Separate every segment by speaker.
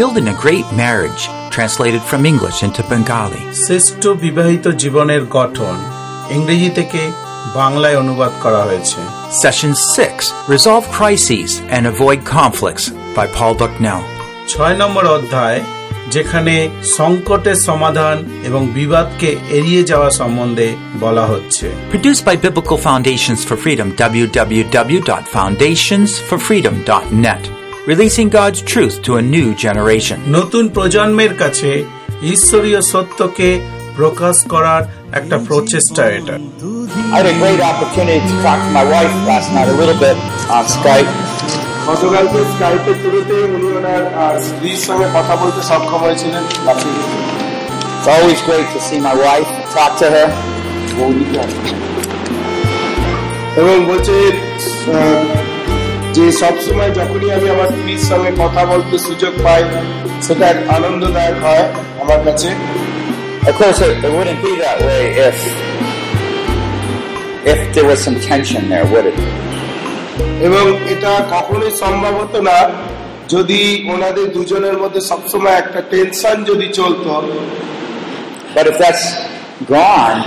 Speaker 1: Building a Great Marriage, translated from English into Bengali.
Speaker 2: শ্রেষ্ঠ বিবাহিত জীবনের গঠন ইংরেজি থেকে বাংলায় অনুবাদ করা হয়েছে
Speaker 1: Session 6 Resolve Crises and Avoid Conflicts by Paul Bucknell.
Speaker 2: ছয় নম্বর অধ্যায় যেখানে সংকটের সমাধান এবং বিবাদকে এড়িয়ে যাওয়া সম্বন্ধে বলা হচ্ছে
Speaker 1: Produced by Biblical Foundations for Freedom, www.foundationsforfreedom.net. Releasing God's truth to a new generation.
Speaker 2: নতুন প্রজন্মের কাছে ঈশ্বরীয় সত্যকে প্রকাশ করার একটা প্রচেষ্টা এটা
Speaker 3: I had a great opportunity to talk to my wife last night a little bit on Skype.
Speaker 4: গতকালকে স্কাইপের থ্রুতে উনি ওনার স্ত্রীর সঙ্গে কথা বলতে সক্ষম হয়েছিলেন
Speaker 3: It's always great to see my wife, talk to her.
Speaker 4: এবং বলছে আহ, যে সবসময় যখনই আমি আমার স্ত্রীর সঙ্গে কথা বলতে সুযোগ পাই সেটা এক আনন্দদায়ক হয় আমার কাছে
Speaker 3: Of course, it, it wouldn't be that way if if there was some tension there, would it?
Speaker 4: এবং এটা কখনোই সম্ভব হতো না যদি ওনাদের দুজনের মধ্যে সবসময় একটা টেনশন যদি চলতো
Speaker 3: But if that's gone,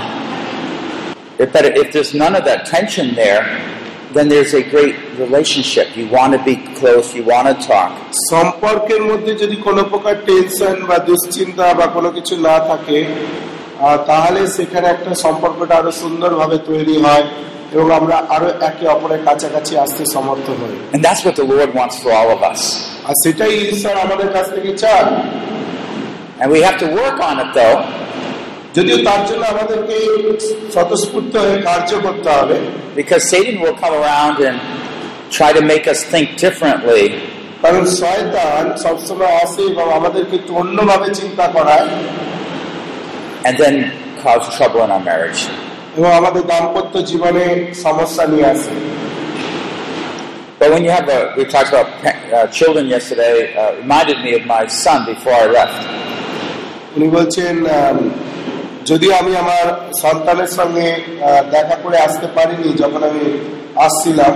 Speaker 3: if, but if there's none of that tension there, then there's a great relationship. You want to be close, you want to talk.
Speaker 4: সম্পর্কের মধ্যে যদি কোনো প্রকার টেনশন বা দুশ্চিন্তা বা কোনো কিছু না থাকে আহ, তাহলে সেখানে একটা সম্পর্কটা আরো সুন্দরভাবে তৈরি হয় এবং আমরা আরো একে অপরের কাছাকাছি আসতে সমর্থ হই
Speaker 3: And that's what the Lord wants for all of us.
Speaker 4: আর সেটাই ঈশ্বর আমাদের কাছ থেকে চান
Speaker 3: And we have to work on it though,
Speaker 4: যদিও তার জন্য আমাদেরকে স্বতঃস্ফূর্ত হয়ে কার্য করতে হবে
Speaker 3: because Satan will come around and try to make us think differently.
Speaker 4: কারণ শয়তান সবসময় আসে এবং আমাদেরকে একটু অন্যভাবে চিন্তা করায়
Speaker 3: and then cause trouble in our marriage.
Speaker 4: এবং আমাদের দাম্পত্য জীবনে সমস্যা নিয়ে আসে
Speaker 3: But when you have a, we talked about pa- uh, children yesterday, uh, reminded me of my son before I left.
Speaker 4: উনি বলছেন আম, যদিও আমি আমার সন্তানের সঙ্গে আহ, দেখা করে আসতে পারিনি যখন আমি আসছিলাম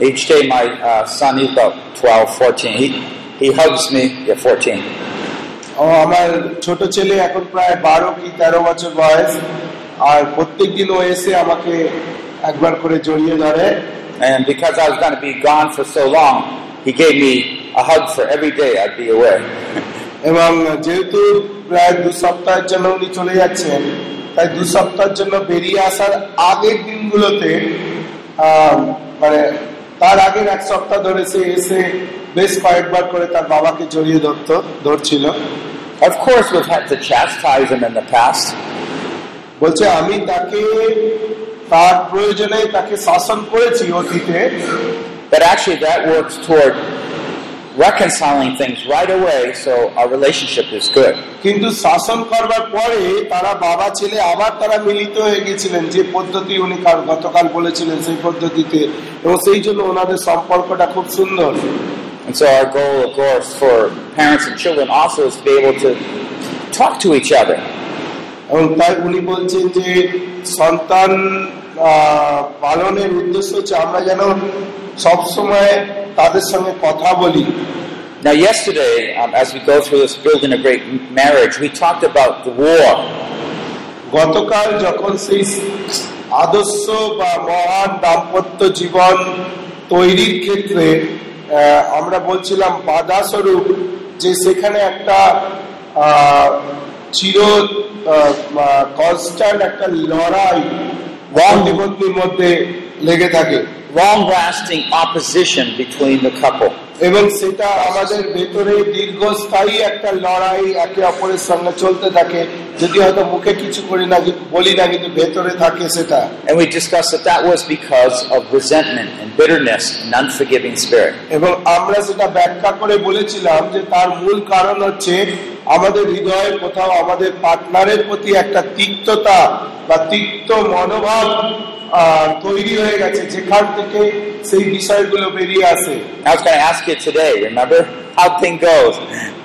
Speaker 3: Each day, my uh, son, he's about 12, 14, he, he hugs me, yeah, 14.
Speaker 4: ও আমার ছোট ছেলে এখন প্রায় বারো কি তেরো বছর বয়স আর প্রত্যেকদিন ও এসে আমাকে একবার করে জড়িয়ে ধরে
Speaker 3: And because I was going to be gone for so long, he gave me a hug for every day I'd be away.
Speaker 4: এবং যেহেতু প্রায় দু সপ্তাহের জন্য উনি চলে যাচ্ছেন তাই দু সপ্তাহের জন্য বেরিয়ে আসার আগের দিনগুলোতে মানে তার আগের এক সপ্তাহ ধরে সে এসে বেশ কয়েকবার করে তার বাবাকে জড়িয়ে ধরত ধরছিল।
Speaker 3: Of course, we've had to chastise him in the past,
Speaker 4: বলছে আমি তাকে তার প্রয়োজনে তাকে শাসন করেছি অতীতে।
Speaker 3: But actually that works toward reconciling things right away so our relationship is good.
Speaker 4: কিন্তু শাসন করবার পরে তারা বাবা ছেলে আবার তারা মিলিত হয়ে গেছিলেন যে পদ্ধতি উনি কাল- গতকাল বলেছিলেন সেই পদ্ধতিতে এবং সেই জন্য ওনাদের সম্পর্কটা খুব সুন্দর
Speaker 3: And so our goal, of course, for parents and children also is to be able to talk to each other.
Speaker 4: এবং তাই উনি বলছেন যে সন্তান আহ, পালনের উদ্দেশ্য হচ্ছে আমরা যেন সবসময় তাদের সঙ্গে কথা বলি
Speaker 3: Now, yesterday, um, as we go through this building a great marriage, we talked about the war.
Speaker 4: গতকাল যখন সেই আদর্শ বা মহান দাম্পত্য জীবন তৈরির ক্ষেত্রে আহ, আমরা বলছিলাম বাধা স্বরূপ যে সেখানে একটা আহ, চির কনস্ট্যান্ট একটা লড়াই পত্নীর মধ্যে লেগে থাকে
Speaker 3: Long lasting opposition between the couple.
Speaker 4: এবং সেটা আমাদের ভেতরে দীর্ঘস্থায়ী একটা লড়াই একে অপরের সঙ্গে চলতে থাকে যদি হয়তো মুখে কিছু করি না বলি না কিন্তু ভেতরে থাকে সেটা
Speaker 3: And we discussed that that was because of resentment and bitterness and unforgiving spirit.
Speaker 4: এবং আমরা সেটা ব্যাখ্যা করে বলেছিলাম যে তার মূল কারণ হচ্ছে আমাদের হৃদয়ে কোথাও আমাদের পার্টনারের প্রতি একটা তিক্ততা বা তিক্ত মনোভাব তৈরি হয়ে গেছে যেখান থেকে সেই বিষয়গুলো বেরিয়ে আসে?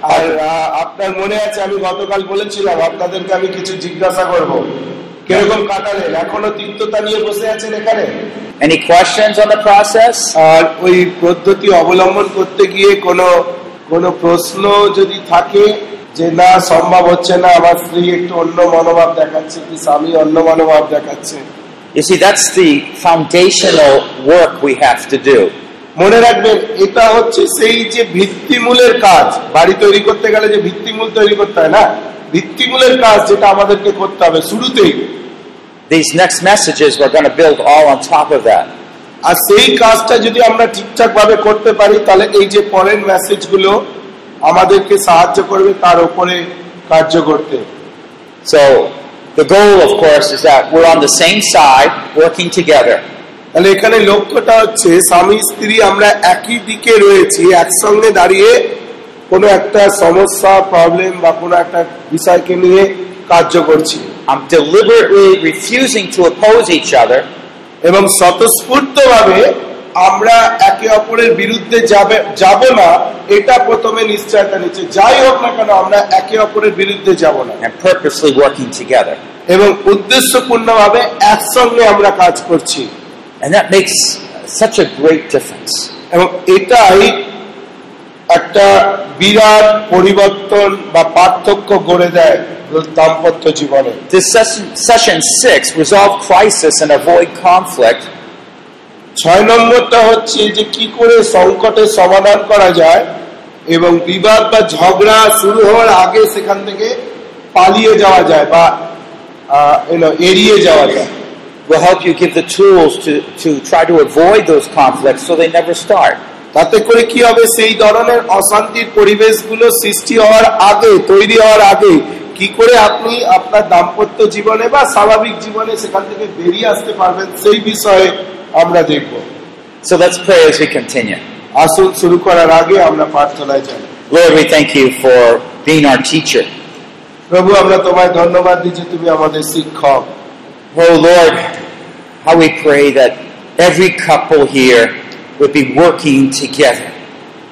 Speaker 4: আর আপনার মনে আছে আমি গতকাল বলেছিলাম আপনাদেরকে আমি কিছু জিজ্ঞাসা করব। কীরকম কাটালেন? এখনও তিক্ততা নিয়ে বসে আছেন এখানে?
Speaker 3: Any questions on the process?
Speaker 4: আর ওই পদ্ধতি অবলম্বন করতে গিয়ে কোনো কোনো প্রশ্ন যদি থাকে যে না সম্ভব হচ্ছে না আমার স্ত্রী একটু অন্য মনোভাব দেখাচ্ছে কি স্বামী অন্য মনোভাব দেখাচ্ছে
Speaker 3: You see, that's the foundational work we have to do.
Speaker 4: মনে রাখবেন এটা হচ্ছে সেই যে ভিত্তিমূলের কাজ বাড়ি তৈরি করতে গেলে যে ভিত্তিমূল তৈরি করতে হয় না ভিত্তিমূলের কাজ যেটা আমাদেরকে করতে হবে শুরুতেই
Speaker 3: These next messages, we're going to build all on top of that.
Speaker 4: আর সেই কাজটা যদি আমরা ঠিকঠাক ভাবে করতে পারি তাহলে এই যে পরের মেসেজগুলো আমাদেরকে সাহায্য করবে তার উপরে কার্য করতে।
Speaker 3: So, the goal, of course, is that we're on the same side, working together.
Speaker 4: তাহলে এখানে লক্ষ্যটা হচ্ছে স্বামী স্ত্রী আমরা একই দিকে রয়েছি একসঙ্গে দাঁড়িয়ে কোনো একটা সমস্যা প্রবলেম বা কোনো একটা বিষয়কে নিয়ে কার্য করছি।
Speaker 3: I'm deliberately refusing to oppose each other,
Speaker 4: এবং স্বতঃস্ফূর্ত ভাবে আমরা একে অপরের বিরুদ্ধে যাবে যাব না এটা প্রথমে নিশ্চয়তা নিচ্ছে যাই হোক না কেন আমরা একে অপরের বিরুদ্ধে যাব না
Speaker 3: and purposely working together.
Speaker 4: এবং উদ্দেশ্যপূর্ণ ভাবে একসঙ্গে আমরা কাজ করছি
Speaker 3: And that makes such a great difference.
Speaker 4: এবং এটাই একটা বিরাট পরিবর্তন বা পার্থক্য গড়ে দেয় দাম্পত্য জীবনে
Speaker 3: This session, session six, resolve crisis and avoid conflict,
Speaker 4: ছয় নম্বরটা হচ্ছে যে কি করে সংকটের সমাধান করা যায় এবং বিবাদ বা ঝগড়া শুরু হওয়ার আগে সেখান থেকে পালিয়ে যাওয়া যায় বা এড়িয়ে যাওয়া যায়
Speaker 3: will help you give the tools to, to try to avoid those conflicts so they never start.
Speaker 4: তাতে করে কি হবে সেই ধরনের অশান্তির পরিবেশগুলো সৃষ্টি হওয়ার আগে তৈরি হওয়ার আগে কি করে আপনি আপনার দাম্পত্য জীবনে বা স্বাভাবিক জীবনে সেখান থেকে বেরিয়ে আসতে পারবেন সেই বিষয়ে আমরা দেখব
Speaker 3: So let's pray as we continue.
Speaker 4: আসুন শুরু করার আগে আমরা প্রার্থনায় যাই
Speaker 3: Lord, we thank you for being our teacher.
Speaker 4: প্রভু আমরা তোমায় ধন্যবাদ দিই যে তুমি আমাদের শিক্ষক
Speaker 3: Oh Lord, how we pray that every couple here would be working together.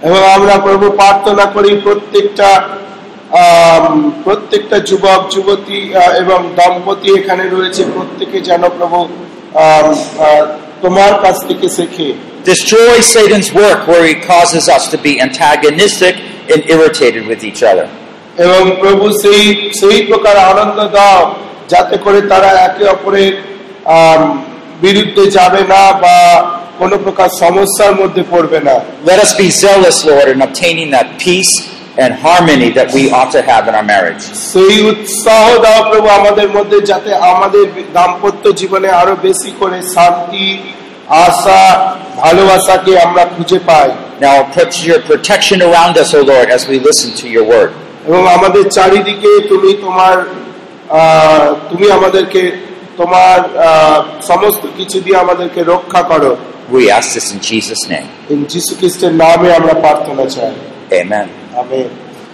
Speaker 4: এবং আমরা প্রভু প্রার্থনা করি প্রত্যেকটা আম, প্রত্যেকটা যুবক যুবতী আহ, এবং দম্পতি এখানে রয়েছে প্রত্যেকে যেন প্রভু আম, আহ, তোমার কাছ থেকে শেখে
Speaker 3: Destroy Satan's work where he causes us to be antagonistic and irritated with each other.
Speaker 4: এবং প্রভু সেই সেই প্রকার আনন্দ দাও যাতে করে তারা একে অপরের আম, বিরুদ্ধে যাবে না বা কোনো প্রকার সমস্যার মধ্যে পড়বে না
Speaker 3: Let us be zealous, Lord, in obtaining that peace and harmony that we ought to have in our marriage.
Speaker 4: সেই উৎসাহ দাও প্রভু আমাদের মধ্যে যাতে আমাদের দাম্পত্য জীবনে আরও বেশি করে শান্তি আশা ভালোবাসাকে আমরা খুঁজে পাই
Speaker 3: Now put your protection around us, O Lord, as we listen to your word.
Speaker 4: এবং আমাদের চারিদিকে তুমি তোমার আহ, তুমি আমাদেরকে তোমার আহ, সমস্ত কিছু দিয়ে আমাদেরকে রক্ষা করো
Speaker 3: We ask this in Jesus' name.
Speaker 4: যিশু খ্রিস্টের নামে আমরা প্রার্থনা চাই
Speaker 3: Amen.
Speaker 4: Amen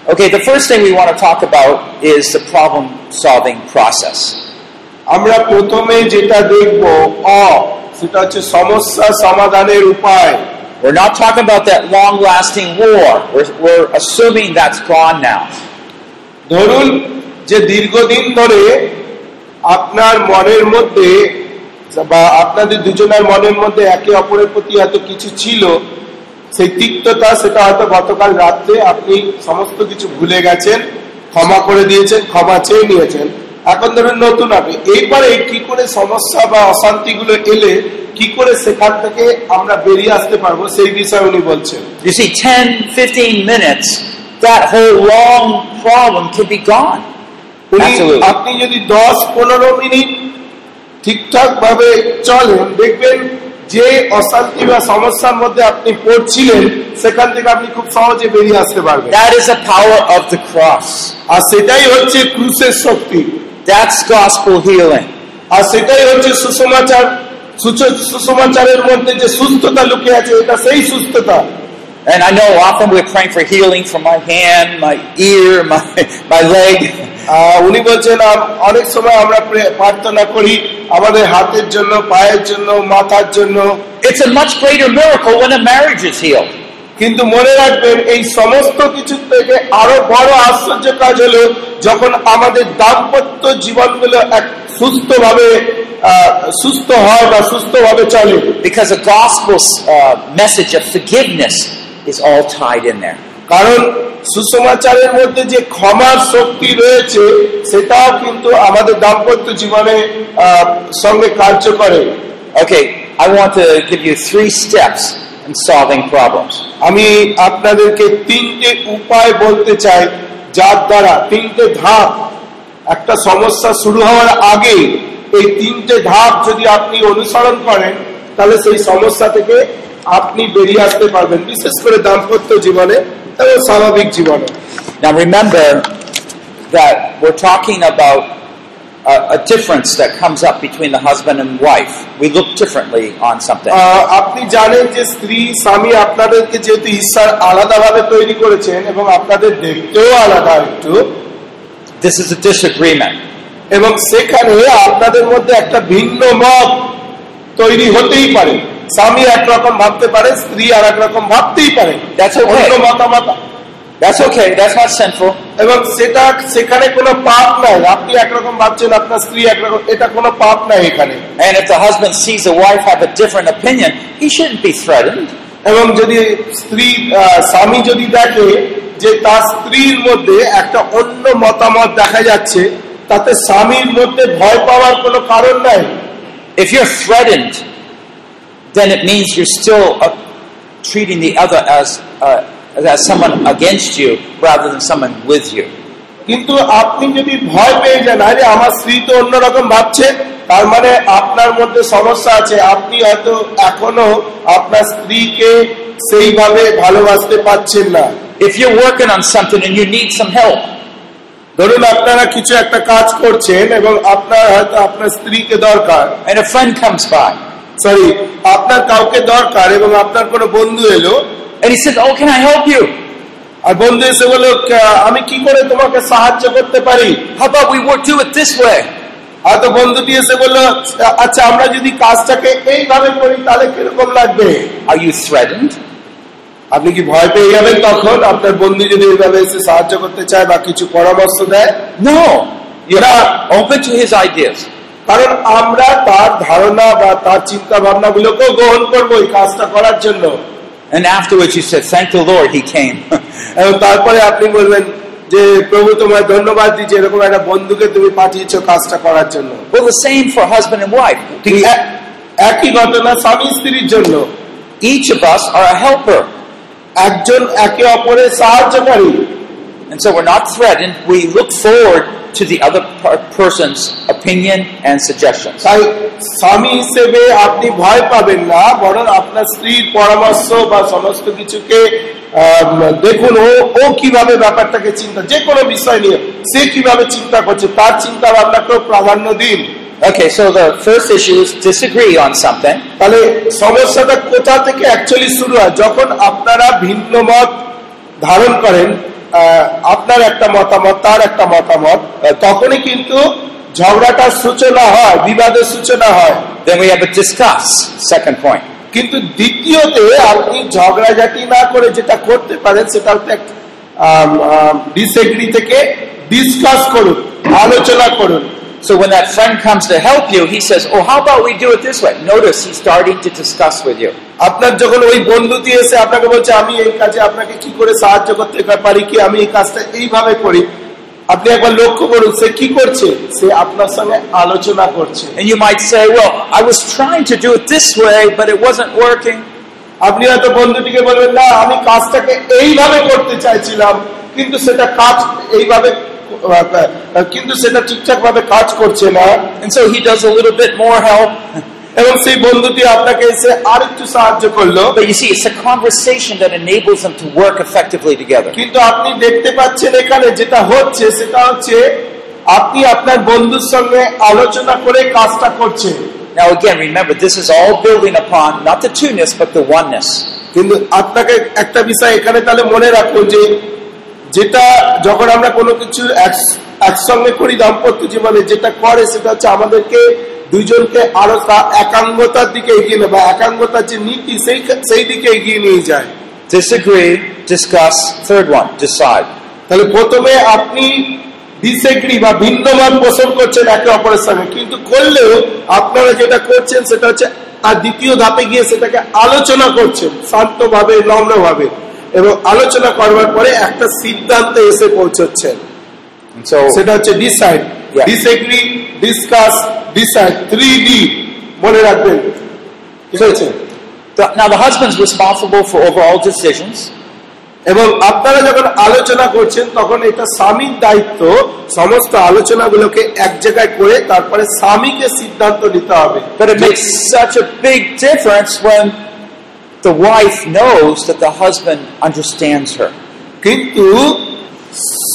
Speaker 3: Okay, the first thing we want to talk about is the problem solving process.
Speaker 4: আমরা প্রথমে যেটা দেখব অ সেটা হচ্ছে সমস্যা সমাধানের উপায়
Speaker 3: We're not talking about that long lasting war. We're, we're assuming that's gone now.
Speaker 4: ধরুন যে দীর্ঘদিন ধরে আপনার মনের মধ্যে বা আপনাদের দুজনের মনের মধ্যে একে অপরের প্রতি এত কিছু ছিল সেই তিক্ততা সেটা হয়তো গতকাল রাত্রে আপনি সমস্ত কিছু ভুলে গেছেন ক্ষমা করে দিয়েছেন ক্ষমা চেয়ে নিয়েছেন এখন ধরুন নতুন আপনি এইবারে কি করে সমস্যা বা অশান্তিগুলো এলে কি করে সেখান থেকে আমরা বেরিয়ে আসতে পারব সেই বিষয়ে উনি বলছেন
Speaker 3: You see, 10, 15 minutes, that whole long problem can be gone. Absolutely.
Speaker 4: আপনি যদি দশ পনেরো মিনিট ঠিকঠাক ভাবে চলেন দেখবেন যে অশান্তি বা সমস্যার মধ্যে আপনি পড়ছিলেন সেখান থেকে আপনি খুব সহজে বেরিয়ে আসতে পারবেন।
Speaker 3: That is the power of the cross
Speaker 4: আর সেটাই হচ্ছে ক্রুসের শক্তি।
Speaker 3: দ্যাটস গসপেল হিলিং
Speaker 4: আর সেটাই হচ্ছে সুসমাচার। সুসমাচারের মধ্যে যে সুস্থতা লুকিয়ে আছে এটা সেই সুস্থতা।
Speaker 3: And I know often we're praying for healing from my hand, my ear, my, my leg.
Speaker 4: আহ, উনি বলছেন আম- অনেক সময় আমরা প্রে- প্রার্থনা করি আমাদের হাতের জন্য পায়ের জন্য মাথার জন্য
Speaker 3: It's a much greater miracle when a marriage is healed.
Speaker 4: কিন্তু মনে রাখবেন এই সমস্ত কিছু থেকে আরো বড় আশ্চর্য কাজ হলো যখন আমাদের দাম্পত্য জীবনগুলো এক সুস্থভাবে আহ, সুস্থ হয় বা সুস্থভাবে চলে
Speaker 3: Because the gospel uh, message of forgiveness is all tied in there.
Speaker 4: কারণ সুসমাচারের মধ্যে যে ক্ষমার শক্তি রয়েছে সেটাও কিন্তু আমাদের দাম্পত্য জীবনে সঙ্গে কার্য করে
Speaker 3: Okay, I want to give you three steps in solving problems.
Speaker 4: আমি আপনাদেরকে তিনটে উপায় বলতে চাই যার দ্বারা তিনটে ধাপ একটা সমস্যা শুরু হওয়ার আগে এই তিনটে ধাপ যদি আপনি অনুসরণ করেন তাহলে সেই সমস্যা থেকে আপনি বেরিয়ে আসতে পারবেন বিশেষ করে দাম্পত্য জীবনে এবং স্বাভাবিক জীবনে
Speaker 3: Now remember that we're talking about a, a difference that comes up between the husband and wife. We look differently on something.
Speaker 4: আপনি জানেন যে স্ত্রী স্বামী আপনাদেরকে যেহেতু ঈশ্বর আলাদাভাবে তৈরি করেছেন এবং আপনাদের দেখতেও আলাদা একটু
Speaker 3: This is a disagreement.
Speaker 4: এবং সেখানে আপনাদের মধ্যে একটা ভিন্ন মত তৈরি হতেই পারে স্বামী একরকম ভাবতে পারে স্ত্রী আর একরকম ভাবতেই পারে অন্য মতামত
Speaker 3: That's okay. That's not sinful.
Speaker 4: এবং সেটা সেখানে কোনো পাপ নাই আপনি একরকম ভাবছেন আপনার স্ত্রী একরকম এটা কোনো পাপ নাই এখানে
Speaker 3: And if the husband sees the wife have a different opinion, he shouldn't be threatened.
Speaker 4: এবং যদি স্ত্রী স্বামী যদি দেখে যে তার স্ত্রীর মধ্যে একটা অন্য মতামত দেখা যাচ্ছে তাতে স্বামীর মধ্যে ভয় পাওয়ার কোনো কারণ নাই
Speaker 3: If you're threatened, then it means you're still uh, treating the other as uh, as someone against you rather than someone with you.
Speaker 4: কিন্তু আপনি যদি ভয় পেয়ে যান আরে আমার স্ত্রী তো অন্যরকম ভাবছে তার মানে আপনার মধ্যে সমস্যা আছে আপনি হয়তো এখনো আপনার স্ত্রীকে সেইভাবে ভালোবাসতে পারছেন না
Speaker 3: If you're working on something and you need some help,
Speaker 4: ধরুন আপনারা কিছু একটা কাজ করছেন এবং আপনার হয়তো আপনার স্ত্রীকে দরকার
Speaker 3: and a friend comes by
Speaker 4: sorry আপনার কাউকে দরকার এবং আপনার কোনো বন্ধু এলো
Speaker 3: and he says, "Oh, can I help you?
Speaker 4: আর বন্ধু এসে বলল "কা- আমি কি করে তোমাকে সাহায্য করতে পারি
Speaker 3: How about we work do it this way?"
Speaker 4: হয়তো বন্ধুটি এসে বলল আচ্ছা আমরা যদি কাজটাকে এইভাবে করি তাহলে কীরকম লাগবে
Speaker 3: Are you threatened?
Speaker 4: আপনি কি ভয় পেয়ে যাবেন তখন আপনার বন্ধু যদি এইভাবে এসে সাহায্য করতে চায় বা কিছু পরামর্শ দেয়
Speaker 3: No. You're not open to his ideas.
Speaker 4: কারণ আমরা তার ধারণা বা তার চিন্তা ভাবনা গুলোকেও গ্রহণ করব এই কাজটা করার জন্য
Speaker 3: And afterwards, you said, "Thank the Lord, he came."
Speaker 4: তারপরে আপনি বলবেন যে প্রভু তোমায় ধন্যবাদ দিচ্ছি এরকম একটা বন্ধুকে তুমি পাঠিয়েছো কাজটা করার জন্য
Speaker 3: well, the same for husband and wife.
Speaker 4: ঠিক এক- একই ঘটনা স্বামী স্ত্রীর জন্য
Speaker 3: Each of us are a helper,
Speaker 4: একজন একে অপরের সাহায্যকারী
Speaker 3: and so we're not threatened. We look forward to the other person's opinion and suggestions.
Speaker 4: তাই স্বামী হিসেবে আপনি ভয় পাবেন না বরং আপনার স্ত্রীর পরামর্শ বা সমস্ত কিছুকে দেখুন ও ও কীভাবে ব্যাপারটাকে চিন্তা যে কোনো বিষয় নিয়ে সে কীভাবে চিন্তা করছে তার চিন্তা ভাবনাকেও প্রাধান্য দিন
Speaker 3: Okay, so the first issue is disagree on something.
Speaker 4: তাহলে সমস্যাটা কোথা থেকে অ্যাকচুয়ালি শুরু হয় যখন আপনারা ভিন্ন মত ধারণ করেন আপনার একটা মতামত তার একটা মতামত তখনই কিন্তু ঝগড়াটার সূচনা হয় বিবাদের সূচনা হয়
Speaker 3: Then we have a discuss, second point.
Speaker 4: কিন্তু দ্বিতীয়তে আপনি ঝগড়াঝাটি না করে যেটা করতে পারেন সেটা হচ্ছে ডিসএগ্রি থেকে ডিসকাস করুন আলোচনা করুন
Speaker 3: So when that friend comes to help you, he says, Oh, how about we do it this way? Notice he's starting to discuss with you.
Speaker 4: আপনার যখন ওই বন্ধুটি এসে আপনাকে বলছে আমি এই কাজে আপনাকে কি করে সাহায্য করতে পারি কি আমি এই কাজটা এইভাবে করি আপনি একবার লক্ষ্য করুন সে কি করছে সে আপনার সঙ্গে আলোচনা করছে
Speaker 3: And you might say, Well, I was trying to do it this way, but it wasn't working.
Speaker 4: আপনি হয়তো বন্ধুটিকে বলবেন না আমি কাজটাকে এইভাবে করতে চাইছিলাম কিন্তু সেটা কাজ এইভাবে আহ, কিন্তু সেটা ঠিকঠাক ভাবে কাজ করছে না
Speaker 3: And so he does a little bit more help.
Speaker 4: এবং সেই বন্ধুটি আপনাকে এসে আরেকটু সাহায্য করলো
Speaker 3: But you see, it's a conversation that enables them to work effectively together.
Speaker 4: কিন্তু আপনি দেখতে পাচ্ছেন এখানে যেটা হচ্ছে সেটা হচ্ছে আপনি আপনার বন্ধুর সঙ্গে আলোচনা করে কাজটা করছেন
Speaker 3: Now, again, remember, this is all building upon not the two-ness, but the oneness.
Speaker 4: কিন্তু আপনাকে একটা বিষয় এখানে তাহলে মনে রাখুন যে যেটা যখন আমরা কোনো কিছু একসঙ্গে করি দাম্পত্য জীবনে যেটা করে সেটা হচ্ছে আমাদেরকে দুইজনকে আরও একাঙ্গতার দিকে এগিয়ে নেয় বা একাঙ্গতার যে নীতি সেই সেই দিকে এগিয়ে নিয়ে যায়
Speaker 3: Disagree, discuss. Third one, decide.
Speaker 4: তাহলে প্রথমে আপনি ডিসএগ্রি বা ভিন্ন মত পোষণ করছেন একে অপরের সঙ্গে কিন্তু করলেও আপনারা যেটা করছেন সেটা হচ্ছে আর দ্বিতীয় ধাপে গিয়ে সেটাকে আলোচনা করছেন শান্তভাবে নম্রভাবে এবং আলোচনা করবার পরে একটা সিদ্ধান্তে এসে পৌঁছচ্ছেন। সেটা হচ্ছে
Speaker 3: decide
Speaker 4: disagree discuss decide three D মনে রাখবেন। ঠিক আছে?
Speaker 3: now the husband's responsible for overall decisions.
Speaker 4: এবং আপনারা যখন আলোচনা করছেন তখন এটা স্বামীর দায়িত্ব সমস্ত আলোচনাগুলোকে এক জায়গায় করে তারপরে স্বামীকে সিদ্ধান্ত নিতে হবে।
Speaker 3: But it makes such a big difference when the wife knows that the husband understands her.
Speaker 4: কিন্তু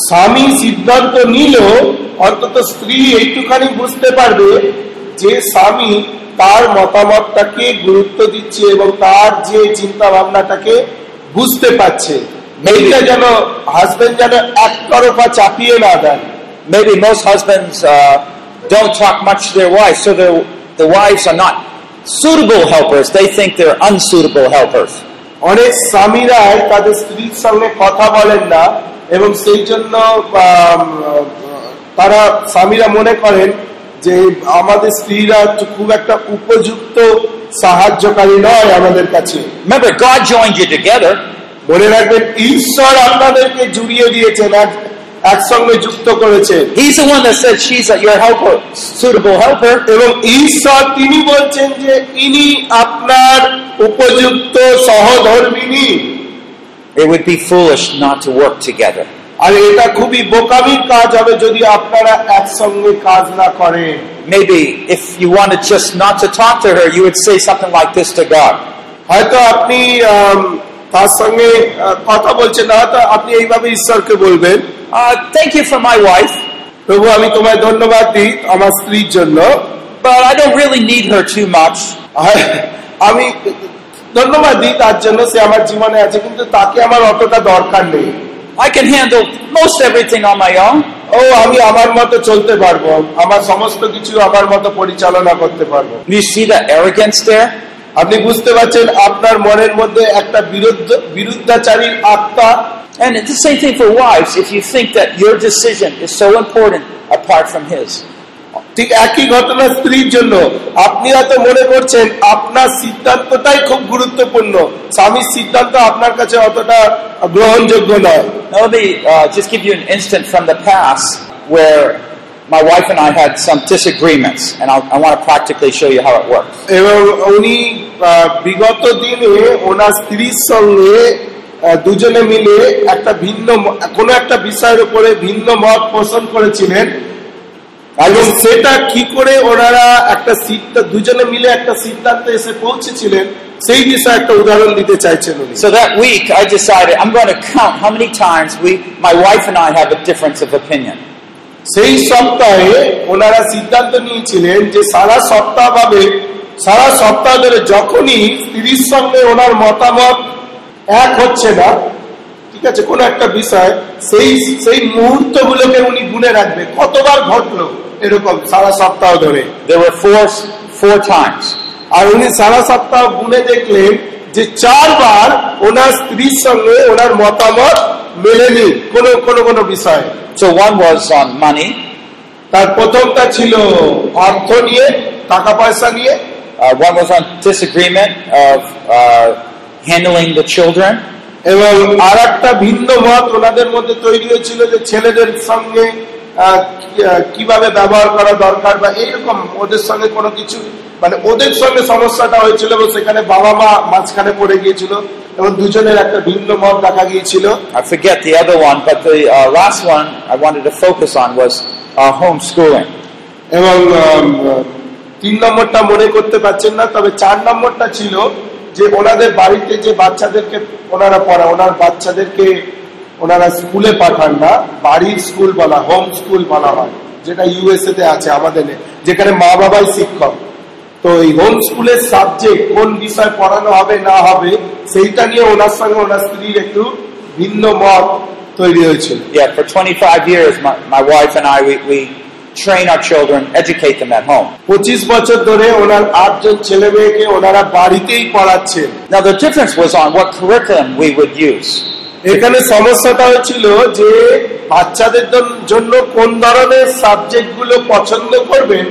Speaker 4: স্বামী সিদ্ধান্ত নিল অন্তত স্ত্রী এইটুখানি বুঝতে পারবে যে স্বামী তার মতামতটাকে গুরুত্ব দিচ্ছে এবং তার যে চিন্তা ভাবনাটাকে বুঝতে পারছে এইটা যেন হাজবেন্ড যেন একতরফা চাপিয়ে না দেয়
Speaker 3: Maybe most husbands uh, don't talk much to their wives, so the the wives are not suitable helpers. They think they're unsuitable helpers.
Speaker 4: অনেক স্বামীরাই তাদের স্ত্রীর সঙ্গে কথা বলেন না এবং সেই জন্য তারা স্বামীরা মনে করেন যে আমাদের স্ত্রীরা খুব একটা উপযুক্ত সাহায্যকারী নয় আমাদের কাছে
Speaker 3: Remember, God joined you together.
Speaker 4: মনে রাখবেন ঈশ্বর আপনাদেরকে জুড়িয়ে দিয়েছেন একসঙ্গে যুক্ত করেছেন
Speaker 3: He's the one that said she's a, your helper, suitable helper.
Speaker 4: এবং ঈশ্বর তিনি বলছেন যে ইনি আপনার উপযুক্ত সহধর্মিনী
Speaker 3: It would be foolish not to work together.
Speaker 4: আর এটা খুবই বোকামির কাজ হবে যদি আপনারা একসঙ্গে কাজ না করেন
Speaker 3: Maybe if you wanted just not to talk to her, you would say something like this to God.
Speaker 4: হয়তো আপনি আম, তার সঙ্গে কথা বলছেন না আপনি এইভাবে ঈশ্বরকে বলবেন
Speaker 3: thank you for my wife,
Speaker 4: প্রভু আমি তোমায় ধন্যবাদ দিই আমার স্ত্রীর জন্য
Speaker 3: but I don't really need her too much.
Speaker 4: আমি ধন্যবাদ দিই তার জন্য সে আমার জীবনে আছে কিন্তু তাকে আমার অতটা দরকার নেই
Speaker 3: I can handle most everything on my own.
Speaker 4: ও আমি আমার মতো চলতে পারব আমার সমস্ত কিছু আমার মতো পরিচালনা করতে পারব
Speaker 3: You see the arrogance there?
Speaker 4: আপনি বুঝতে পারছেন আপনার মনের মধ্যে একটা বিরুদ্ধ বিরুদ্ধাচারীর আত্মা
Speaker 3: And it's the same thing for wives. If you think that your decision is so important apart from his,
Speaker 4: ঠিক একই ঘটনা স্ত্রীর জন্য আপনি হয়তো মনে করছেন আপনার সিদ্ধান্তটাই খুব গুরুত্বপূর্ণ স্বামীর সিদ্ধান্ত আপনার কাছে অতটা গ্রহণযোগ্য নয়
Speaker 3: now let me uh, just give you an instant from the past where my wife and I had some disagreements, and I'll, I want to practically show you how it works.
Speaker 4: এবং উনি আহ, বিগত দিনে ওনার স্ত্রীর সঙ্গে আহ, দুজনে মিলে একটা ভিন্ন ম- কোনো একটা বিষয়ের উপরে ভিন্ন মত পোষণ করেছিলেন এবং সেটা কি করে ওনারা একটা সিদ্ধান্ত দুজনে মিলে একটা সিদ্ধান্তে এসে পৌঁছেছিলেন সেই বিষয়ে একটা উদাহরণ দিতে চাইছেন উনি
Speaker 3: So that week, I decided I'm going to count how many times we, my wife and I, have a difference of opinion.
Speaker 4: সেই সপ্তাহে ওনারা সিদ্ধান্ত নিয়েছিলেন যে সারা সপ্তাহ ভাবে সারা সপ্তাহ ধরে যখনই স্ত্রীর সঙ্গে ওনার মতামত এক হচ্ছে না ঠিক আছে কোন একটা বিষয় সেই সেই মুহূর্ত মুহূর্তগুলোকে উনি গুনে রাখবে। কতবার ঘটলো এরকম সারা সপ্তাহ ধরে? আর উনি সারা সপ্তাহ গুনে দেখলেন যে চারবার ওনার স্ত্রীর সঙ্গে ওনার মতামত মেলেনি কোনো কোনো কোনো বিষয়ে।
Speaker 3: So one was on money,
Speaker 4: তার প্রথমটা ছিল অর্থ নিয়ে টাকা পয়সা নিয়ে
Speaker 3: was on disagreement of uh, handling the children,
Speaker 4: এবং আর একটা ভিন্ন মত ওনাদের মধ্যে তৈরি হয়েছিল যে ছেলেদের সঙ্গে কীভাবে ব্যবহার করা দরকার বা এইরকম ওদের সঙ্গে কোনো কিছু মানে ওদের সঙ্গে সমস্যাটা হয়েছিল এবং সেখানে বাবা মা মাঝখানে পড়ে গিয়েছিল এবং দুজনের একটা ভিন্ন মত দেখা গিয়েছিল
Speaker 3: I forget the other one, but the uh, last one I wanted to focus on was uh, homeschooling.
Speaker 4: এবং তিন নম্বরটা মনে করতে পারছেন না তবে চার নম্বরটা ছিল যে ওনাদের বাড়িতে যে বাচ্চাদেরকে ওনারা পড়া ওনার বাচ্চাদেরকে ওনারা স্কুলে পাঠান না বাড়ির স্কুল বলা হোম স্কুল বলা হয় যেটা ইউএসএ তে আছে আমাদের যেখানে মা বাবাই শিক্ষক তো এই হোম স্কুলের সাবজেক্ট কোন বিষয় পড়ানো হবে না হবে সেইটা নিয়ে ওনার সঙ্গে ওনার স্ত্রীর একটু ভিন্ন মত তৈরি হয়েছিল
Speaker 3: Yeah, for 25 years, my, my wife and I, we, we train our children, educate them at home.
Speaker 4: পঁচিশ বছর ধরে ওনার আটজন ছেলে মেয়েকে ওনারা বাড়িতেই পড়াচ্ছেন
Speaker 3: Now, the difference was on what curriculum we would use.
Speaker 4: এখানে সমস্যাটা হচ্ছিল যে বাচ্চাদের জন্য কোন ধরনের সাবজেক্টগুলো পছন্দ করবেন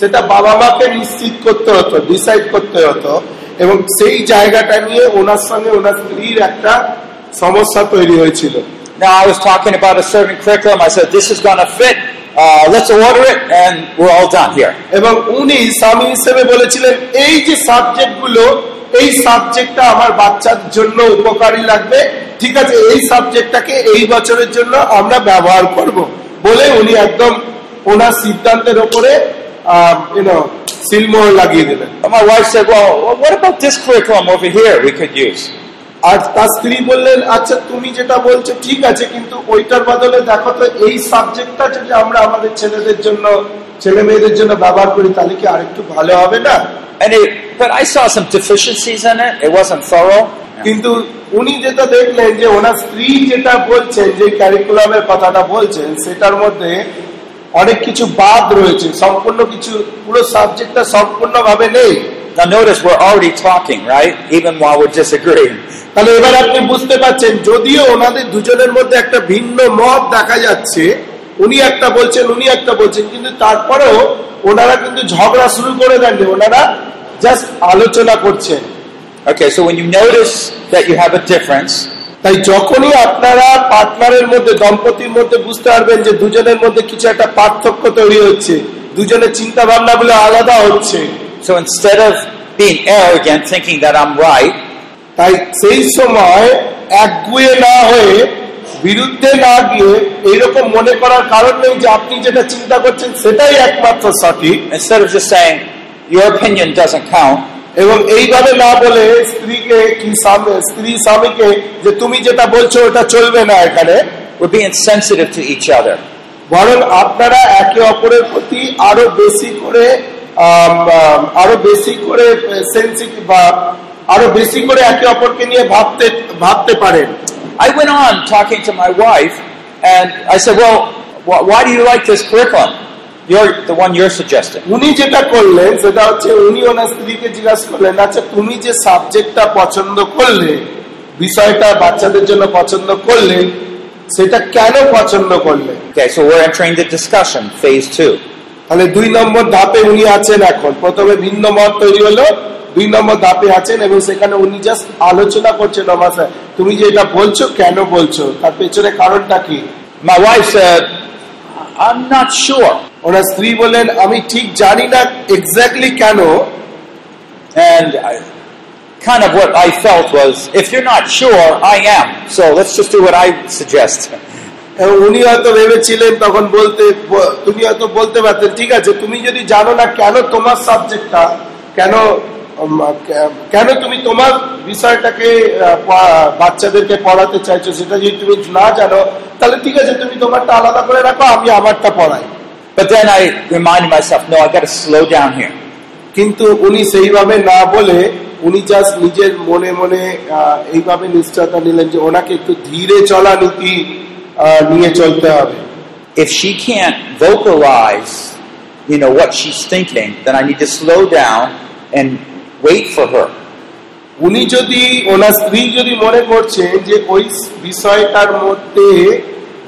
Speaker 4: সেটা বাবা মাকে নিশ্চিত করতে হতো ডিসাইড করতে হতো এবং সেই জায়গাটা নিয়ে ওনার সঙ্গে ওনার স্ত্রীর একটা সমস্যা তৈরি হয়েছিল
Speaker 3: Now, I was talking about a certain curriculum. I said, this is going to fit. Uh, let's order it, and we're all done here.
Speaker 4: এবং উনি স্বামী হিসেবে বলেছিলেন এই যে সাবজেক্টগুলো এই সাবজেক্টটা আমার বাচ্চার জন্য উপকারী লাগবে। ঠিক আছে এই সাবজেক্টটাকে এই বছরের জন্য আমরা ব্যবহার করব। বলে উনি একদম ওনার সিদ্ধান্তের ওপরে সিলমোহর লাগিয়ে দিলেন।
Speaker 3: আমার wife said, well, what about this curriculum over here we could use?
Speaker 4: আর তার স্ত্রী বললেন আচ্ছা তুমি যেটা বলছো ঠিক আছে কিন্তু ওইটার বদলে দেখো তো এই সাবজেক্টটা যদি আমরা আমাদের ছেলেদের জন্য ছেলে মেয়েদের জন্য ব্যবহার করি তাহলে কি আরেকটু ভালো হবে না
Speaker 3: And it, but I saw some deficiencies in it. It wasn't thorough.
Speaker 4: কিন্তু উনি যেটা দেখলেন যে ওনার স্ত্রী যেটা বলছেন যে ক্যারিকুলামের কথাটা বলছেন সেটার মধ্যে অনেক কিছু বাদ রয়েছে সম্পূর্ণ কিছু পুরো সাবজেক্টটা সম্পূর্ণভাবে নেই
Speaker 3: Now notice we're already talking, right? Even while we're disagreeing.
Speaker 4: তাহলে এবার আপনি বুঝতে পারছেন যদিও ওনাদের দুজনের মধ্যে একটা ভিন্ন মত দেখা যাচ্ছে উনি একটা বলছেন উনি একটা বলছেন কিন্তু তারপরেও ওনারা কিন্তু ঝগড়া শুরু করে দেননি ওনারা জাস্ট আলোচনা করছেন
Speaker 3: Okay, so when you notice that you have a difference,
Speaker 4: তাই যখনই আপনারা পার্টনারের মধ্যে দম্পতির মধ্যে বুঝতে পারবেন যে দুজনের মধ্যে কিছু একটা পার্থক্য তৈরি হচ্ছে দুজনের চিন্তা ভাবনা গুলো আলাদা হচ্ছে
Speaker 3: so instead of being arrogant, thinking that I'm right,
Speaker 4: তাই সেই সময় একগুয়ে না হয়ে বিরুদ্ধে না গিয়ে এইরকম মনে করার কারণ নেই যে আপনি যেটা চিন্তা করছেন সেটাই একমাত্র সঠিক
Speaker 3: instead of just saying, your opinion doesn't count,
Speaker 4: এবং এইভাবে না বলে স্ত্রীকে কি স্বামী- স্ত্রী স্বামীকে যে তুমি যেটা বলছো ওটা চলবে না এখানে
Speaker 3: we're being sensitive to each other.
Speaker 4: বরং আপনারা একে অপরের প্রতি আরও বেশি করে আরো বেশি করে সেন্সিটিভ বা আরো বেশি করে একে অপরকে নিয়ে ভাবতে ভাবতে পারেন
Speaker 3: I went on talking to my wife, and I said, well, wh- why do you like this curriculum? You're the one you're suggesting.
Speaker 4: উনি যেটা করলেন সেটা হচ্ছে উনি ওনার স্ত্রীকে জিজ্ঞাসা করলেন আচ্ছা তুমি যে সাবজেক্টটা পছন্দ করলে বিষয়টা বাচ্চাদের জন্য পছন্দ করলে সেটা কেন পছন্দ করলে
Speaker 3: Okay, so we're entering the discussion, phase two.
Speaker 4: তাহলে দুই নম্বর ধাপে উনি আছেন এখন প্রথমে ভিন্ন মত তৈরি হলো দুই নম্বর ধাপে আছেন এবং সেখানে উনি জাস্ট আলোচনা করছেন আমার। তুমি যে এটা বলছো কেন বলছো তার পেছনে কারণটা কি
Speaker 3: My wife said, I'm not sure.
Speaker 4: ওনার স্ত্রী বলেন আমি ঠিক জানি না এক্স্যাক্টলি কেন
Speaker 3: And I, kind of what I felt was, if you're not sure, I am. So let's just do what I suggest.
Speaker 4: উনি হয়তো ভেবেছিলেন তখন বলতে তুমি হয়তো বলতে পারতেন ঠিক আছে তুমি যদি জানো না কেন তোমার সাবজেক্টটা কেন কেন তুমি তোমার বিষয়টাকে বাচ্চাদেরকে পড়াতে চাইছো সেটা যদি তুমি না জানো তাহলে ঠিক আছে তুমি তোমারটা আলাদা করে রাখো আমি আমারটা পড়াই
Speaker 3: But then I reminded myself, no, I got to slow down here.
Speaker 4: কিন্তু উনি সেইভাবে না বলে উনি জাস্ট নিজের মনে মনে এইভাবে নিশ্চয়তা নিলেন যে ওনাকে একটু ধীরে চলা নীতি নিয়ে চলতে হবে
Speaker 3: If she can't vocalize, you know, what she's thinking, then I need to slow down and wait for her.
Speaker 4: উনি যদি ওনার স্ত্রী যদি মনে করছেন যে ওই বিষয়টার মধ্যে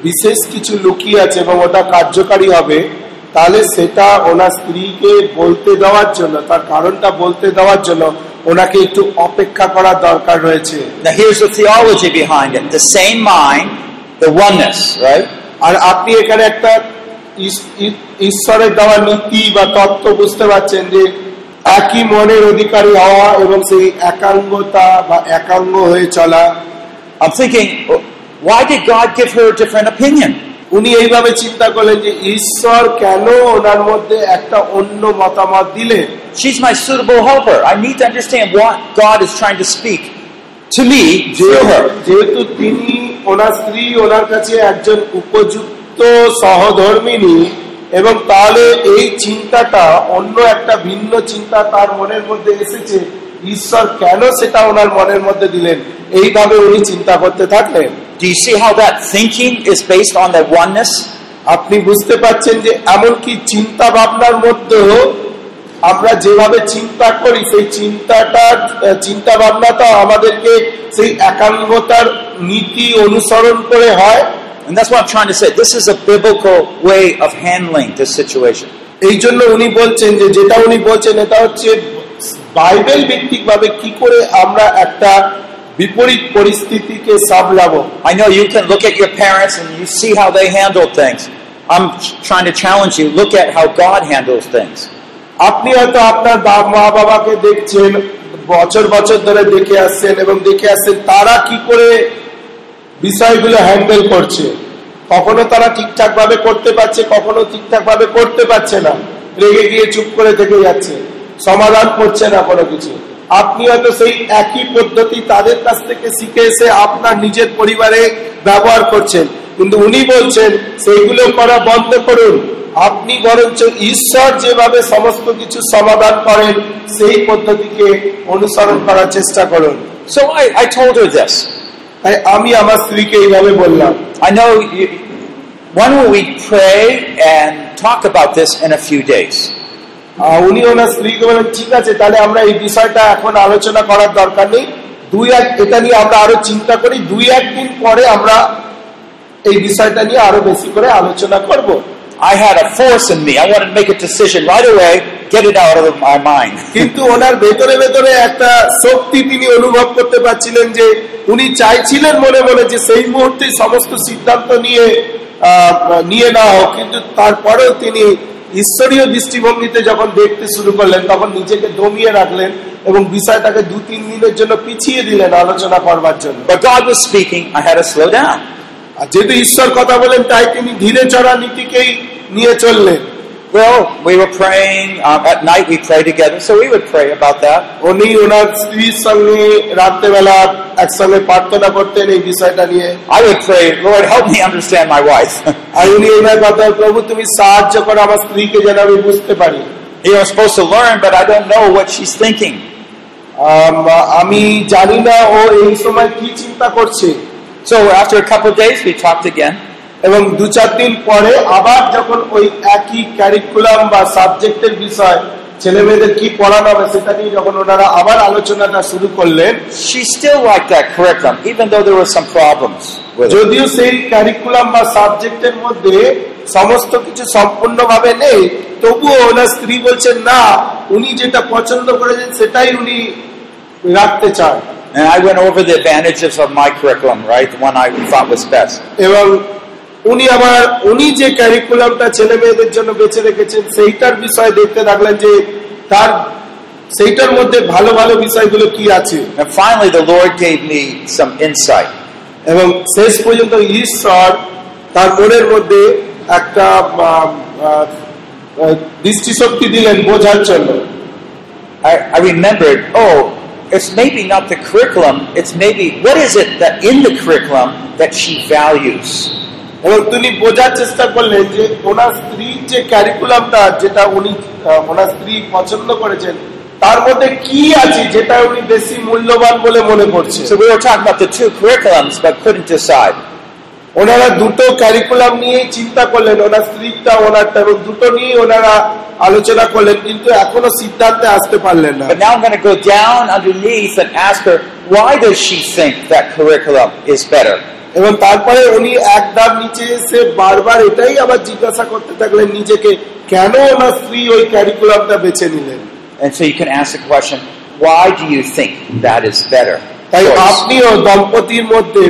Speaker 4: বিশেষ কিছু লুকিয়ে আছে এবং ওটা কার্যকারী হবে তাহলে সেটা ওনার স্ত্রীকে বলতে দেওয়ার জন্য তার কারণটা বলতে দেওয়ার জন্য ওনাকে একটু অপেক্ষা করার দরকার রয়েছে
Speaker 3: Now here's the theology behind it. The same mind, the oneness, right?
Speaker 4: আর আপনি এখানে একটা ঈশ্বরের দেওয়া নীতি বা তত্ত্ব বুঝতে পারছেন যে একই মনের অধিকারী হওয়া এবং সেই একাঙ্গতা বা একাঙ্গ হয়ে চলা
Speaker 3: I'm thinking, why did God give her a different opinion?
Speaker 4: উনি এইভাবে চিন্তা করলেন যে ঈশ্বর কেন ওনার মধ্যে একটা অন্য মতামত দিলেন
Speaker 3: She's my suitable helper. I need to understand what God is trying to speak to through her.
Speaker 4: যেহেতু তিনি ওনার স্ত্রী ওনার কাছে একজন উপযুক্ত সহধর্মিনী এবং তাহলে এই চিন্তাটা অন্য একটা ভিন্ন চিন্তা তার মনের মধ্যে এসেছে ঈশ্বর কেন সেটা ওনার মনের মধ্যে দিলেন এইভাবে উনি চিন্তা করতে থাকলেন
Speaker 3: Do you see how that thinking is based on that oneness?
Speaker 4: আপনি বুঝতে পাচ্ছেন যে এমনকি চিন্তা ভাবনার মধ্যেও আমরা যেভাবে চিন্তা করি সেই চিন্তাটার আহ, চিন্তা ভাবনাটা আমাদেরকে সেই একাঙ্গতার নীতি অনুসরণ করে হয়
Speaker 3: And that's what I'm trying to say. This is a biblical way of handling this situation.
Speaker 4: এই জন্য উনি বলছেন যে যেটা উনি বলছেন এটা হচ্ছে বাইবেল ভিত্তিক ভাবে কি করে আমরা একটা বিপরীত পরিস্থিতিকে সামলাবো
Speaker 3: I know you can look at your parents and you see how they handle things. I'm trying to challenge you. Look at how God handles things.
Speaker 4: আপনি হয়তো আপনার মা বাবাকে দেখছেন, বছর বছর ধরে দেখে আসছেন এবং দেখে আসছেন তারা কি করে বিষয়গুলো হ্যান্ডেল করছে। কখনো তারা ঠিকঠাক ভাবে করতে পারছে, কখনো ঠিকঠাক ভাবে করতে পারছে না। রেগে গিয়ে চুপ করে থেকে যাচ্ছে। সমাধান করছে না কোনো কিছু। আপনি হয়তো সেই একই পদ্ধতি তাদের কাছ থেকে শিখে এসে আপনার নিজের পরিবারে ব্যবহার করছেন। কিন্তু উনি বলছেন সেইগুলো করা বন্ধ করুন। আপনি বরঞ্চ ঈশ্বর যেভাবে সমস্ত কিছু সমাধান করেন সেই পদ্ধতিকে অনুসরণ করার চেষ্টা করুন।
Speaker 3: So I, I told her this.
Speaker 4: তাই আমি আমার স্ত্রীকে এইভাবে বললাম।
Speaker 3: I know you, when will we pray and talk about this in a few days?
Speaker 4: উনি ওনার স্ত্রীকে বলেন ঠিক আছে তাহলে আমরা এই বিষয়টা এখন আলোচনা করার দরকার নেই। দুই এক এটা নিয়ে আমরা আরও চিন্তা করি। দুই একদিন পরে আমরা এই বিষয়টা নিয়ে আরও বেশি করে আলোচনা করব
Speaker 3: I had a force in me. I wanted to make a decision right away, get it out of my mind.
Speaker 4: কিন্তু ওনার ভেতরে ভেতরে একটা শক্তি তিনি অনুভব করতে পারছিলেন যে উনি চাইছিলেন মনে মনে যে সেই মুহূর্তে সমস্ত সিদ্ধান্ত নিয়ে নিয়ে না হোক কিন্তু তারপরেও তিনি ঈশ্বরীয় দৃষ্টিভঙ্গিতে যখন দেখতে শুরু করলেন তখন নিজেকে দমিয়ে রাখলেন এবং বিষয়টাকে দু তিন দিনের জন্য পিছিয়ে দিলেন আলোচনা করবার জন্য
Speaker 3: But God was speaking. I had to slow down.
Speaker 4: আর যেহেতু ঈশ্বর কথা বলেন তাই তিনি ধীরে চড়া নীতিকেই নিয়ে চললেন
Speaker 3: Well, we were praying. Um, at night we pray together, so we would pray about that.
Speaker 4: উনি ওনার স্ত্রীর সঙ্গে রাত্রেবেলা একসঙ্গে প্রার্থনা করতেন এই বিষয়টা নিয়ে
Speaker 3: I would pray, Lord, help me understand my wife.
Speaker 4: আর উনি এইভাবে কথা প্রভু তুমি সাহায্য করো আমার স্ত্রীকে যেন আমি বুঝতে পারি
Speaker 3: you know, I'm supposed to learn, but I don't know what she's thinking.
Speaker 4: আম, আমি জানি না ও এই সময় কি চিন্তা করছে
Speaker 3: So after a couple of days, we talked again.
Speaker 4: এবং দু চার দিন পরে আবার যখন ওই একই ক্যারিকুলাম বা সাবজেক্টের বিষয় ছেলে মেয়েদের কি পড়ানো হবে সেটা নিয়ে যখন ওনারা আবার আলোচনাটা শুরু করলেন
Speaker 3: She still liked that curriculum, even though there were some problems
Speaker 4: যদিও সেই ক্যারিকুলাম বা সাবজেক্টের মধ্যে সমস্ত কিছু সম্পূর্ণভাবে নেই তবুও ওনার স্ত্রী বলছেন না উনি যেটা পছন্দ করেছেন সেটাই উনি রাখতে চান
Speaker 3: I went over the advantages of my curriculum, right? The one I thought was best.
Speaker 4: এবং উনি আবার উনি যে ক্যারিকুলামটা ছেলে মেয়েদের জন্য বেছে রেখেছেন সেইটার বিষয় দেখতে থাকলেন যে তার সেইটার মধ্যে ভালো ভালো বিষয়গুলো কি আছে
Speaker 3: And finally, the Lord gave me some insight.
Speaker 4: এবং শেষ পর্যন্ত ঈশ্বর তার মনের মধ্যে একটা দৃষ্টিশক্তি দিলেন বোঝার জন্য
Speaker 3: I, I remembered, oh, it's maybe not the curriculum, it's maybe what is it that in the curriculum that she values?
Speaker 4: এবং তিনি বোঝার চেষ্টা করলেন যে ওনার স্ত্রীর যে ক্যারিকুলামটা যেটা উনি আহ, ওনার স্ত্রী পছন্দ করেছেন তার মধ্যে কি আছে যেটা উনি বেশি মূল্যবান বলে মনে করছে
Speaker 3: So we were talking about the two curriculums, but couldn't decide.
Speaker 4: ওনারা দুটো ক্যারিকুলাম নিয়ে চিন্তা করলেন ওনার স্ত্রীটা ওনারটা এবং দুটো নিয়ে ওনারা আলোচনা করলেন কিন্তু এখনও সিদ্ধান্তে আসতে পারলেন না
Speaker 3: But now I'm going to go down underneath and ask her, why does she think that curriculum is better?
Speaker 4: এবং তারপরে উনি এক ধাপ নিচে এসে বারবার এটাই আবার জিজ্ঞাসা করতে থাকলেন নিজেকে কেন ওনার স্ত্রী ওই ক্যারিকুলামটা বেছে নিলেন
Speaker 3: And so you can ask the question, why do you think that is better?
Speaker 4: তাই? আপনিও দম্পতির মধ্যে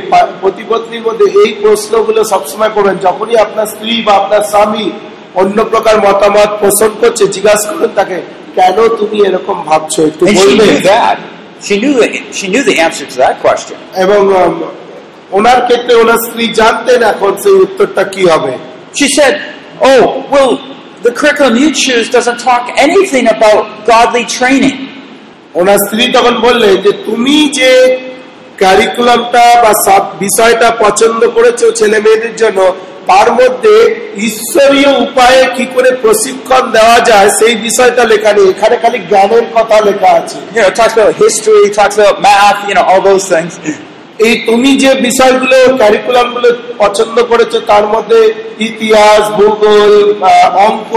Speaker 4: পতিপত্নীর মধ্যে এই প্রশ্নগুলো সবসময় করবেন যখনই আপনার স্ত্রী বা আপনার স্বামী অন্য প্রকার মতামত পোষণ করছে জিজ্ঞাসা করুন তাকে কেন তুমি এরকম ভাবছ একটু বলবে
Speaker 3: knew. She knew the, she knew the answer to that question.
Speaker 4: এবং ওনার ক্ষেত্রে ওনার স্ত্রী জানতেন এখন সেই উত্তরটা কি হবে
Speaker 3: She said, oh, well, the curriculum you choose doesn't talk anything about godly training.
Speaker 4: ওনার স্ত্রী তখন বললেন যে তুমি যে কারিকুলামটা বা সাব- বিষয়টা পছন্দ করেছ ছেলে মেয়েদের জন্য তার মধ্যে ঈশ্বরীয় উপায়ে কি করে প্রশিক্ষণ দেওয়া যায় সেই বিষয়টা লেখা নেই এখানে খালি জ্ঞানের কথা লেখা আছে
Speaker 3: those things.
Speaker 4: এই তুমি যে বিষয়গুলো কারিকুলামগুলো পছন্দ করেছ তার মধ্যে ইতিহাস ভূগোল অঙ্ক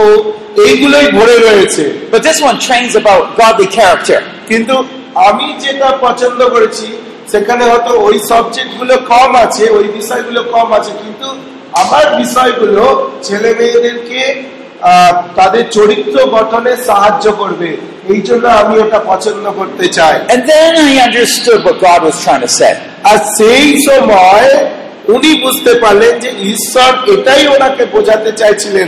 Speaker 4: এইগুলোই ভরে রয়েছে
Speaker 3: But this one trains about godly character.
Speaker 4: কিন্তু আমি যেটা পছন্দ করেছি সেখানে হয়তো ওই সাবজেক্টগুলো কম আছে ওই বিষয়গুলো কম আছে কিন্তু আমার বিষয়গুলো ছেলে মেয়েদেরকে তাদের চরিত্র গঠনে সাহায্য করবে এই জন্য আমি ওটা পছন্দ করতে চাই
Speaker 3: And then I understood what God was trying to say.
Speaker 4: আর সেই সময় উনি বুঝতে পারলেন যে ঈশ্বর এটাই ওনাকে বোঝাতে চাইছিলেন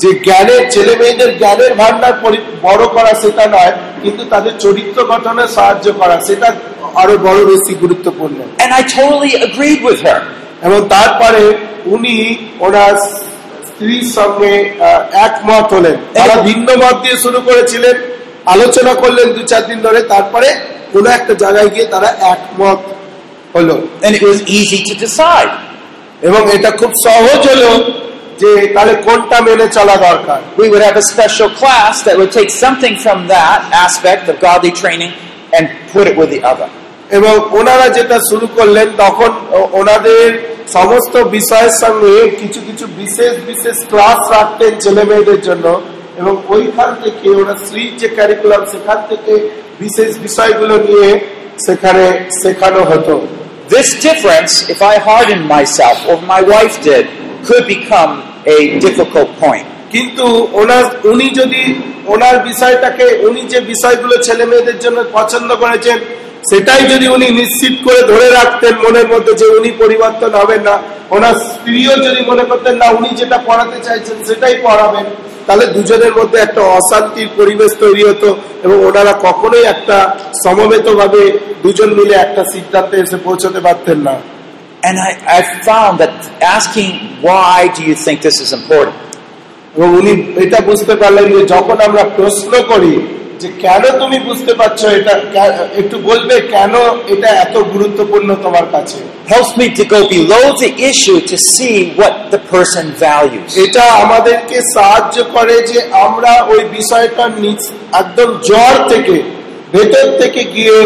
Speaker 4: যে জ্ঞানের ছেলে মেয়েদের জ্ঞানের ভান্ডার বড় করা সেটা নয় কিন্তু তাদের চরিত্র গঠনে সাহায্য করা সেটা আরও বড় বেশি গুরুত্বপূর্ণ
Speaker 3: And I totally agreed with her.
Speaker 4: এবং তারপরে উনি ওনার স্ত্রীর সঙ্গে একমত হলেন তারা ভিন্ন মত দিয়ে শুরু করেছিলেন আলোচনা করলেন দু চার দিন ধরে তারপরে কোনো একটা জায়গায় গিয়ে তারা একমত হলো
Speaker 3: And it was easy to decide.
Speaker 4: এবং এটা খুব সহজ হলো যে তাহলে কোনটা মেনে চলা দরকার
Speaker 3: We would have a special class that would take something from that aspect of godly training and put it with the other.
Speaker 4: এবং ওনারা যেটা শুরু করলেন তখন ওনাদের সমস্ত বিষয়ের সঙ্গে কিছু কিছু বিশেষ বিশেষ ক্লাস রাখতেন ছেলে মেয়েদের জন্য এবং ওইখান থেকে ওরা স্ত্রীর যে ক্যারিকুলাম সেখান থেকে বিশেষ বিষয়গুলো নিয়ে সেখানে শেখানো হতো
Speaker 3: This difference, if I hardened myself or my wife did, could become a difficult point.
Speaker 4: কিন্তু ওনার, উনি যদি ওনার বিষয়টাকে, উনি যে বিষয়গুলো ছেলে মেয়েদের জন্য পছন্দ করেছেন, সেটাই যদি উনি নিশ্চিত করে ধরে রাখতেন মনের মধ্যে যে উনি পরিবর্তন হবেন না, ওনার স্ত্রীও যদি মনে করতেন, না, উনি যেটা পড়াতে চাইছেন, সেটাই পড়াবেন, তাহলে দুজনের মধ্যে একটা অশান্তির পরিবেশ তৈরি হতো এবং ওনারা কখনোই একটা সমবেত ভাবে দুজন মিলে একটা সিদ্ধান্তে এসে পৌঁছতে পারতেন না
Speaker 3: And I, I found that asking, why do you think this is important?
Speaker 4: এবং উনি এটা বুঝতে পারলেন যে যখন আমরা প্রশ্ন করি যে কেন তুমি বুঝতে পারছ এটা একটু বলবে কেন এটা এত গুরুত্বপূর্ণ তোমার কাছে
Speaker 3: Helps me to go below the issue to see what the person values.
Speaker 4: এটা আমাদেরকে সাহায্য করে যে আমরা ওই বিষয়টা নিচ একদম জ্বর থেকে ভেতর থেকে গিয়ে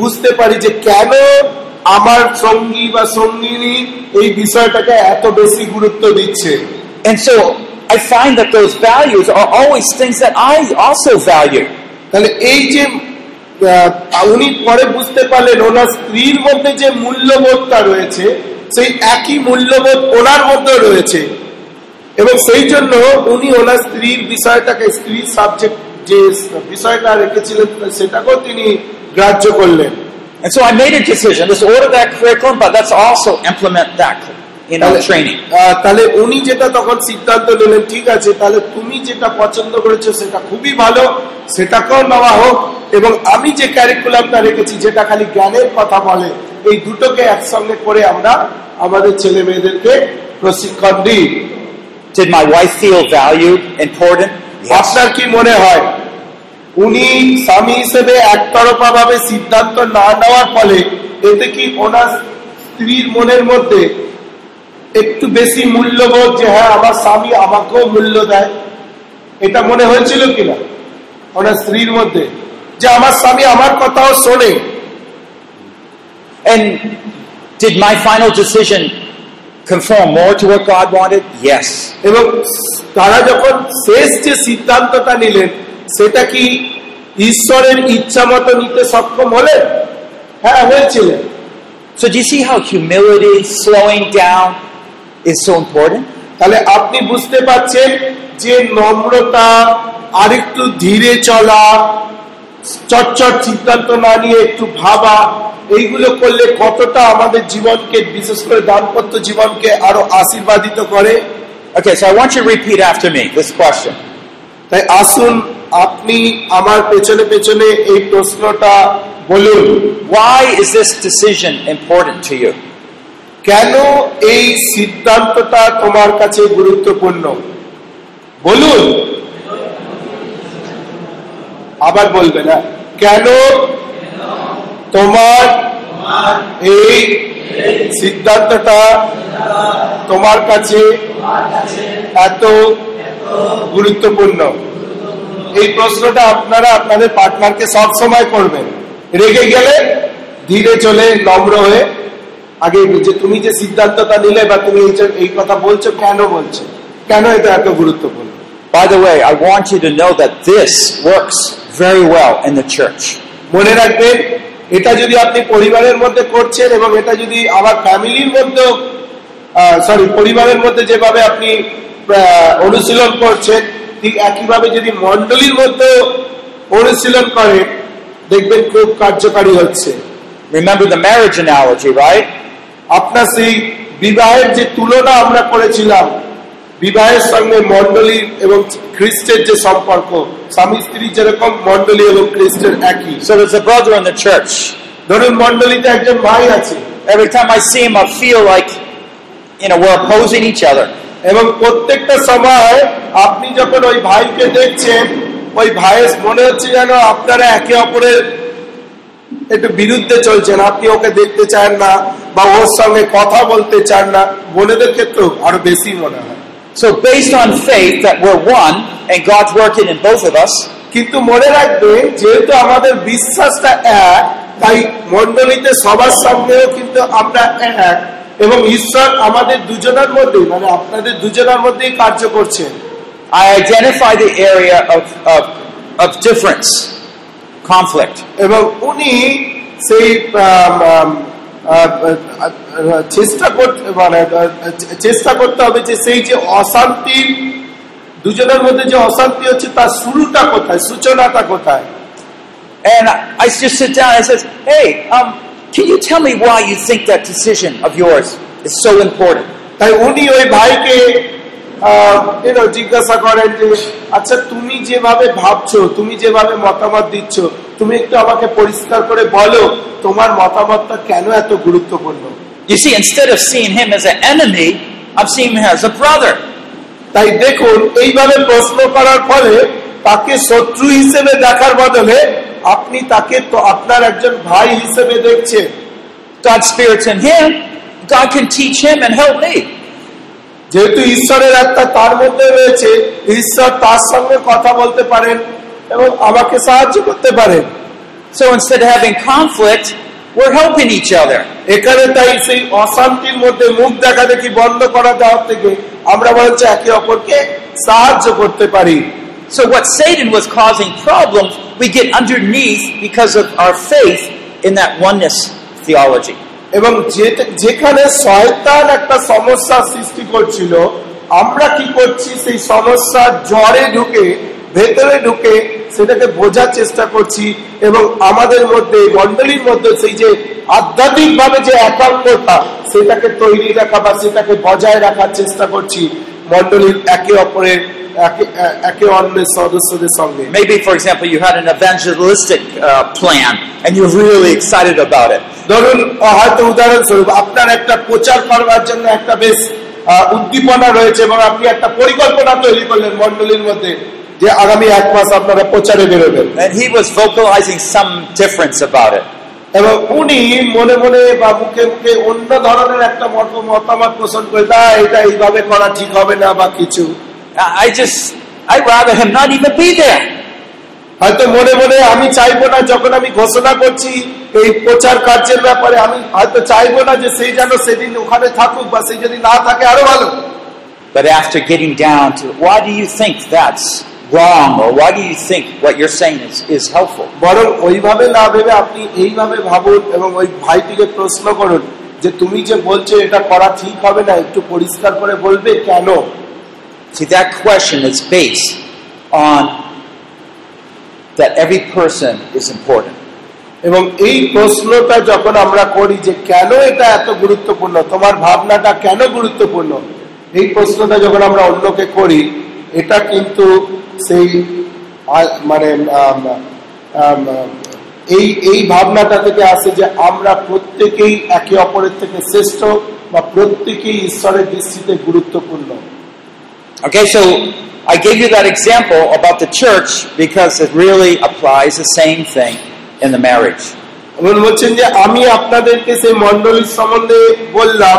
Speaker 4: বুঝতে পারি যে কেন আমার সঙ্গী বা সঙ্গিনী এই বিষয়টাকে এত বেশি গুরুত্ব দিচ্ছে।
Speaker 3: And so I find that those values are always things that I also value.
Speaker 4: তাহলে এই যে উনি পরে বুঝতে পারলেন ওনার স্ত্রীর মধ্যে যে মূল্যবোধটা রয়েছে সেই একই মূল্যবোধ ওনার মধ্যে রয়েছে। এবং সেই জন্য উনি ওনার স্ত্রীর বিষয়টাকে স্ত্রীর সাবজেক্ট যে বিষয়টা রেখেছিলেন সেটাকেও তিনি গ্রাহ্য করলেন।
Speaker 3: And so I made a decision. Let's order that curriculum, but let's also implement that in our training.
Speaker 4: তাহলে উনি যেটা তখন সিদ্ধান্ত নিলেন ঠিক আছে তাহলে তুমি যেটা পছন্দ করেছ সেটা খুবই ভালো সেটাকেও নেওয়া হোক এবং আমি যে ক্যারিকুলামটা রেখেছি যেটা খালি জ্ঞানের কথা বলে এই দুটোকে একসঙ্গে করে আমরা আমাদের ছেলে মেয়েদেরকে প্রশিক্ষণ দিই
Speaker 3: Did my wife feel valued, important? Yes.
Speaker 4: আপনার কি মনে হয় উনি স্বামী হিসেবে একতরফা ভাবে সিদ্ধান্ত না নেওয়ার ফলে এতে কি ওনার স্ত্রীর মনের মধ্যে একটু বেশি মূল্যবোধ যে হ্যাঁ আমার স্বামী আমাকেও মূল্য দেয় এটা মনে হয়েছিল কিনা ওনার স্ত্রীর মধ্যে যে আমার স্বামী আমার কথাও শোনে
Speaker 3: And did my final decision conform more to what God wanted? Yes.
Speaker 4: এবং তারা যখন শেষ যে সিদ্ধান্তটা নিলেন সেটা কি ঈশ্বরের ইচ্ছা মতো নিতে সক্ষম হলেন হ্যাঁ হয়েছিলেন
Speaker 3: So do you see how humility, slowing down, is so important?
Speaker 4: তাহলে আপনি বুঝতে পারছেন যে নম্রতা আরেকটু ধীরে চলা চটচট সিদ্ধান্ত না নিয়ে একটু ভাবা এইগুলো করলে কতটা আমাদের জীবনকে বিশেষ করে দাম্পত্য জীবনকে আরও আশীর্বাদিত করে
Speaker 3: Okay, so I want you to repeat after me this question.
Speaker 4: তাই আসুন আপনি আমার পেছনে পেছনে এই প্রশ্নটা বলুন।
Speaker 3: Why is this decision important to you?
Speaker 4: কেন এই সিদ্ধান্তটা তোমার কাছে গুরুত্বপূর্ণ? বলুন। আবার বলবে না। কেন তোমার এই সিদ্ধান্তটা তোমার কাছে এত গুরুত্বপূর্ণ। এই প্রশ্নটা আপনারা আপনাদের পার্টনারকে সব সময় করবেন। রেগে গেলে ধীরে চলে নম্র হয়ে। আগে যে তুমি যে সিদ্ধান্তটা নিলে বা তুমি এই কথা বলছো কেন বলছো? কেন এটা এত গুরুত্বপূর্ণ?
Speaker 3: By the way, I want you to know that this works very well in the church.
Speaker 4: মনে রাখবেন এটা যদি আপনি পরিবারের মধ্যে করছেন এবং এটা যদি আমার ফ্যামিলির মধ্যেও সরি পরিবারের মধ্যে যেভাবে আপনি আহ, অনুশীলন করছেন ঠিক একইভাবে যদি মন্ডলীর মধ্যেও অনুশীলন করে দেখবেন খুব কার্যকারী হচ্ছে
Speaker 3: Remember the marriage analogy, right?
Speaker 4: আপনার সেই বিবাহের যে তুলনা আমরা করেছিলাম বিবাহের সঙ্গে মন্ডলী এবং খ্রিস্টের যে সম্পর্ক স্বামী স্ত্রী যেরকম মন্ডলী এবং খ্রিস্টের একই
Speaker 3: So there's a brother in the church.
Speaker 4: ধরুন মন্ডলীতে একজন ভাই আছে
Speaker 3: Every time I see him, I feel like, you know, we're opposing each other.
Speaker 4: এবং প্রত্যেকটা সময় আপনি যখন ওই ভাইকে দেখছেন ওই ভাইয়ের মনে হচ্ছে যেন আপনারা একে অপরের একটু বিরুদ্ধে চলছেন আপনি ওকে দেখতে চান না বা ওর সঙ্গে কথা বলতে চান না। বোনেদের ক্ষেত্রেও আরও বেশি মনে হয়।
Speaker 3: So based on faith that we're one and God's working in both of us,
Speaker 4: কিন্তু মনে রাখবেন যেহেতু আমাদের বিশ্বাসটা এক তাই মন্ডলীতে সবার সঙ্গেও কিন্তু আমরা এক। এবং ঈশ্বর আমাদের দুজনের মধ্যে মানে আপনাদের দুজনের মধ্যেই কার্য করছেন
Speaker 3: I identify the area of, of, of difference, conflict.
Speaker 4: এবং উনি সেই চেষ্টা করতে মানে চেষ্টা করতে হবে যে সেই যে অশান্তি দুজনের মধ্যে যে অশান্তি হচ্ছে তার শুরুটা কোথায় সূচনাটা কোথায়
Speaker 3: And I just sit down and says, hey, um, can you tell me why you think that decision of yours is so important?
Speaker 4: তাই উনি ওই ভাইকে know, জিজ্ঞাসা করেন যে আচ্ছা তুমি যেভাবে ভাবছ তুমি যেভাবে মতামত দিচ্ছ তুমি একটু আমাকে পরিষ্কার করে বলো তোমার মতামতটা কেন এত গুরুত্বপূর্ণ
Speaker 3: You see, instead of seeing him as an enemy, I'm seeing him as a brother.
Speaker 4: তাই দেখুন এইভাবে প্রশ্ন করার ফলে তাকে শত্রু হিসেবে দেখার বদলে আপনি তাকে তো আপনার একজন ভাই হিসেবে দেখছেন
Speaker 3: God's Spirit's in him. God can teach him and help me.
Speaker 4: যেহেতু ঈশ্বরের আত্মা তার মধ্যে রয়েছে ঈশ্বর তার সঙ্গে কথা বলতে পারেন এবং আমাকে সাহায্য করতে পারেন
Speaker 3: So instead of having conflict, we're helping each other.
Speaker 4: এখানে তাই সেই অশান্তির মধ্যে মুখ দেখা দেখি বন্ধ করা দেওয়ার থেকে আমরা বরঞ্চ একে অপরকে সাহায্য করতে পারি
Speaker 3: So what Satan was causing problems, we get underneath because of our faith in that oneness theology.
Speaker 4: এবং যেখানে শয়তান একটা সমস্যা সৃষ্টি করছিল আমরা কি করছি সেই সমস্যার জ্বরে ঢুকে ভেতরে ঢুকে সেটাকে বোঝার চেষ্টা করছি এবং আমাদের মধ্যে মন্ডলীর মধ্যে সেই যে আধ্যাত্মিক ভাবে যে একাঙ্গতা সেটাকে তৈরি রাখা বা সেটাকে বজায় রাখার চেষ্টা করছি মন্ডলীর একে অপরের একে- একে অন্যের সদস্যদের সঙ্গে
Speaker 3: Maybe, for example, you had an evangelistic uh, plan and you're really excited about it.
Speaker 4: ধরুন আহ, হয়তো উদাহরণস্বরূপ আপনার একটা প্রচার করবার জন্য একটা বেশ আহ, উদ্দীপনা রয়েছে এবং আপনি একটা পরিকল্পনা তৈরি করলেন মন্ডলীর মধ্যে যে আগামী এক মাস আপনারা প্রচারে বেরোবেন
Speaker 3: And he was vocalizing some difference about it.
Speaker 4: এবং উনি মনে মনে বা মুখে মুখে অন্য ধরনের একটা মত- মতামত পোষণ করে তা এটা এইভাবে করা ঠিক হবে না বা কিছু। হয়তো মনে মনে আমি চাইব না যখন আমি ঘোষণা করছি এই প্রচার কার্যের ব্যাপারে আমি হয়তো চাইব না যে সেই যেন সেদিন ওখানে থাকুক বা সেই যদি না থাকে আরও ভালো।
Speaker 3: But after getting down to why do you think that's wrong or why do you think what you're saying is, is helpful?
Speaker 4: বরং ওইভাবে না ভেবে আপনি এইভাবে ভাবুন এবং ওই ভাইটিকে প্রশ্ন করুন যে তুমি যে বলছো এটা করা ঠিক হবে না একটু পরিষ্কার করে বলবে কেন
Speaker 3: See, that question is based on that every person is important.
Speaker 4: এবং এই প্রশ্নটা যখন আমরা করি যে কেন এটা এত গুরুত্বপূর্ণ তোমার ভাবনাটা কেন গুরুত্বপূর্ণ এই প্রশ্নটা যখন আমরা অন্যকে করি এটা কিন্তু সেই মানে এই এই ভাবনাটা থেকে আসে যে আমরা প্রত্যেকেই একে অপরের থেকে শ্রেষ্ঠ বা প্রত্যেকেই ঈশ্বরের দৃষ্টিতে গুরুত্বপূর্ণ
Speaker 3: Okay, so I gave you that example about the church because it really applies the same thing in the marriage.
Speaker 4: বলছেন যে আমি আপনাদেরকে সেই মন্ডলীর সম্বন্ধে বললাম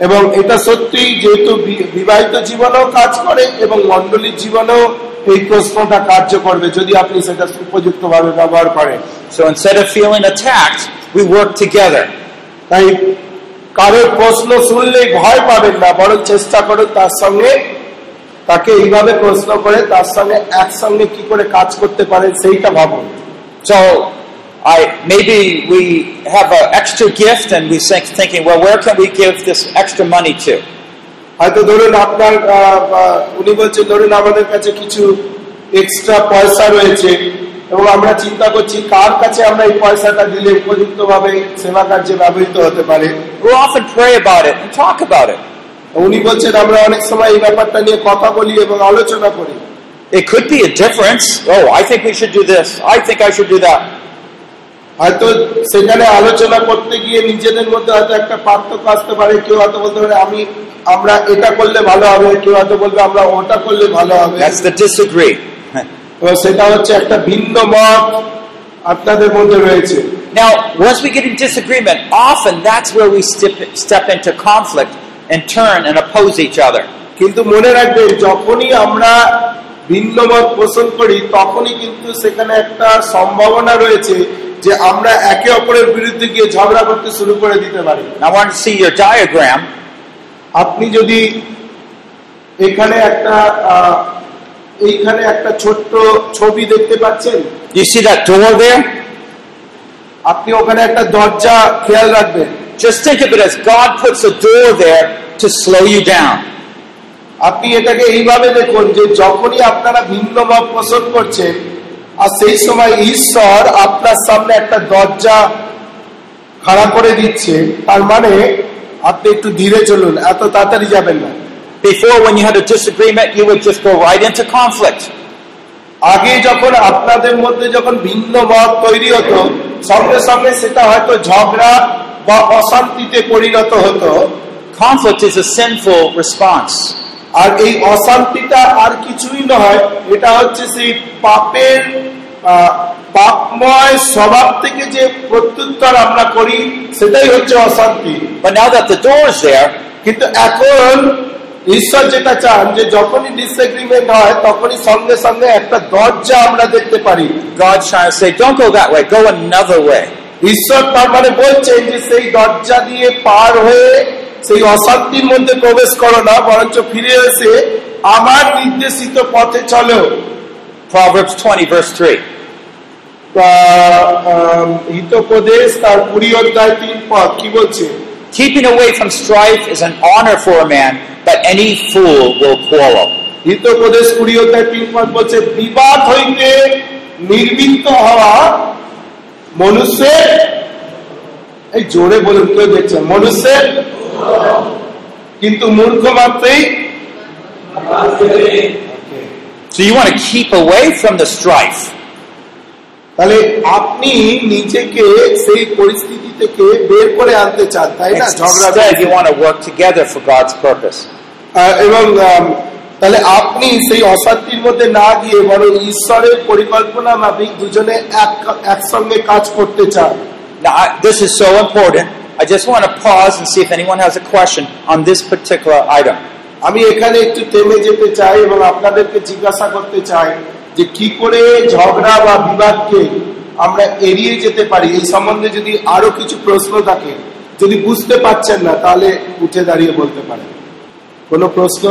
Speaker 4: এবং এটা সত্যি যেহেতু বিবাহিত জীবনেও কাজ করে এবং মন্ডলীর জীবনেও এই প্রশ্নটা কার্য করবে যদি আপনি সেটা উপযুক্ত ভাবে ব্যবহার করেন
Speaker 3: So instead of feeling attacked, we work together.
Speaker 4: তাই কারোর প্রশ্ন শুনলে ভয় পাবেন না বরং চেষ্টা করুন তার সঙ্গে তাকে এইভাবে প্রশ্ন করে তার সঙ্গে একসঙ্গে কি করে কাজ করতে পারেন সেইটা ভাবুন
Speaker 3: So I maybe we have an extra gift and we think thinking, well, where can we give this extra money to?
Speaker 4: হয়তো ধরুন আপনার আহ, আহ, উনি বলছেন ধরুন আমাদের কাছে কিছু এক্সট্রা পয়সা রয়েছে এবং আমরা চিন্তা করছি কার কাছে আমরা এই পয়সাটা দিলে উপযুক্ত ভাবে সেবা কার্যে ব্যবহৃত হতে পারে
Speaker 3: We'll often pray about it and talk about it.
Speaker 4: উনি বলছেন আমরা অনেক সময় এই ব্যাপারটা নিয়ে কথা বলি এবং আলোচনা করি
Speaker 3: It could be a difference. Oh, I think we should do this. I think I should do that.
Speaker 4: হয়তো সেখানে আলোচনা করতে গিয়ে নিজেদের মধ্যে হয়তো একটা পার্থক্য আসতে পারে কেউ হয়তো বলতে পারে আমি আমরা এটা করলে ভালো হবে। কেউ হয়তো বলবে আমরা ওটা করলে ভালো হবে।
Speaker 3: That's the
Speaker 4: সেটা হচ্ছে একটা ভিন্ন মত আপনাদের মধ্যে রয়েছে।
Speaker 3: Now, once we get in disagreement, often that's where we step, step into conflict and turn and oppose each other.
Speaker 4: কিন্তু মনে রাখবেন যখনই আমরা ভিন্ন মত পোষণ করি তখনই কিন্তু সেখানে একটা সম্ভাবনা রয়েছে যে আমরা একে অপরের বিরুদ্ধে গিয়ে ঝগড়া করতে শুরু করে দিতে পারি
Speaker 3: I want to see your diagram.
Speaker 4: আপনি যদি এখানে একটা আহ, এইখানে একটা ছোট্ট ছবি দেখতে পাচ্ছেন
Speaker 3: You see that door there?
Speaker 4: আপনি ওখানে একটা দরজা খেয়াল রাখবেন
Speaker 3: Just think of it as God puts a door there to slow you down.
Speaker 4: আপনি এটাকে এইভাবে দেখুন যে যখনই আপনারা ভিন্ন মত পোষণ করছেন আর সেই সময় ঈশ্বর আপনার সামনে একটা দরজা খাড়া করে দিচ্ছে তার মানে আপনি একটু ধীরে চলুন এত তাড়াতাড়ি যাবেন না
Speaker 3: Before, when you had a disagreement, you would just go right into conflict.
Speaker 4: আগে যখন আপনাদের মধ্যে যখন ভিন্ন মত তৈরি হতো সঙ্গে সঙ্গে সেটা হয়তো ঝগড়া বা অশান্তিতে পরিণত হতো
Speaker 3: Conflict is a sinful response.
Speaker 4: আর এই অশান্তিটা আর কিছুই নয় এটা হচ্ছে সেই পাপের পাপময় স্বভাব থেকে যে প্রত্যুত্তর আমরা করি সেটাই হচ্ছে অশান্তি
Speaker 3: But now that the door is there,
Speaker 4: কিন্তু এখন ঈশ্বর যেটা চান যে যখনই ডিসএগ্রিমেন্ট হয় তখনই সঙ্গে সঙ্গে একটা দরজা আমরা দেখতে পারি
Speaker 3: God's trying to say, don't go that way, go another way.
Speaker 4: ঈশ্বর তার মানে বলছেন যে সেই দরজা দিয়ে পার হয়ে সেই অশান্তির মধ্যে প্রবেশ করো না বরঞ্চ ফিরে এসে আমার নির্দেশিত পথে চলো
Speaker 3: Proverbs 20, verse 3.
Speaker 4: আহ, আহ, হিতোপদেশ তার কুড়ি অধ্যায় তিন পদ কি বলছে
Speaker 3: Keeping away from strife is an honor for a man, but any fool will quarrel.
Speaker 4: Hitopadesha কুড়ি অধ্যায় তিন পদ বলছে বিবাদ হইতে নির্বৃত্ত হওয়া মনুষ্যের এই জোরে বলুন কেউ দেখছেন মনুষ্যের কিন্তু মূর্খ মাত্রেই
Speaker 3: So you want to keep away from the strife.
Speaker 4: তাহলে আপনি নিজেকে সেই পরিস্থিতি থেকে বের করে আনতে চান তাই না ঝগড়া
Speaker 3: Instead, you want to work together for God's purpose.
Speaker 4: আহ, এবং আম, তাহলে আপনি সেই অশান্তির মধ্যে না গিয়ে বরং ঈশ্বরের পরিকল্পনা মাফিক দুজনে এক একসঙ্গে কাজ করতে চান
Speaker 3: Now, I, this is so important. I just want to pause and see if anyone has a question on this particular item.
Speaker 4: আমি এখানে একটু থেমে যেতে চাই এবং আপনাদেরকে জিজ্ঞাসা করতে চাই যে কি করে ঝগড়া বা বিবাদকে আমরা এড়িয়ে যেতে পারি এই সম্বন্ধে যদি আরও কিছু প্রশ্ন থাকে যদি বুঝতে পারছেন না তাহলে উঠে দাঁড়িয়ে বলতে পারেন কোনো প্রশ্ন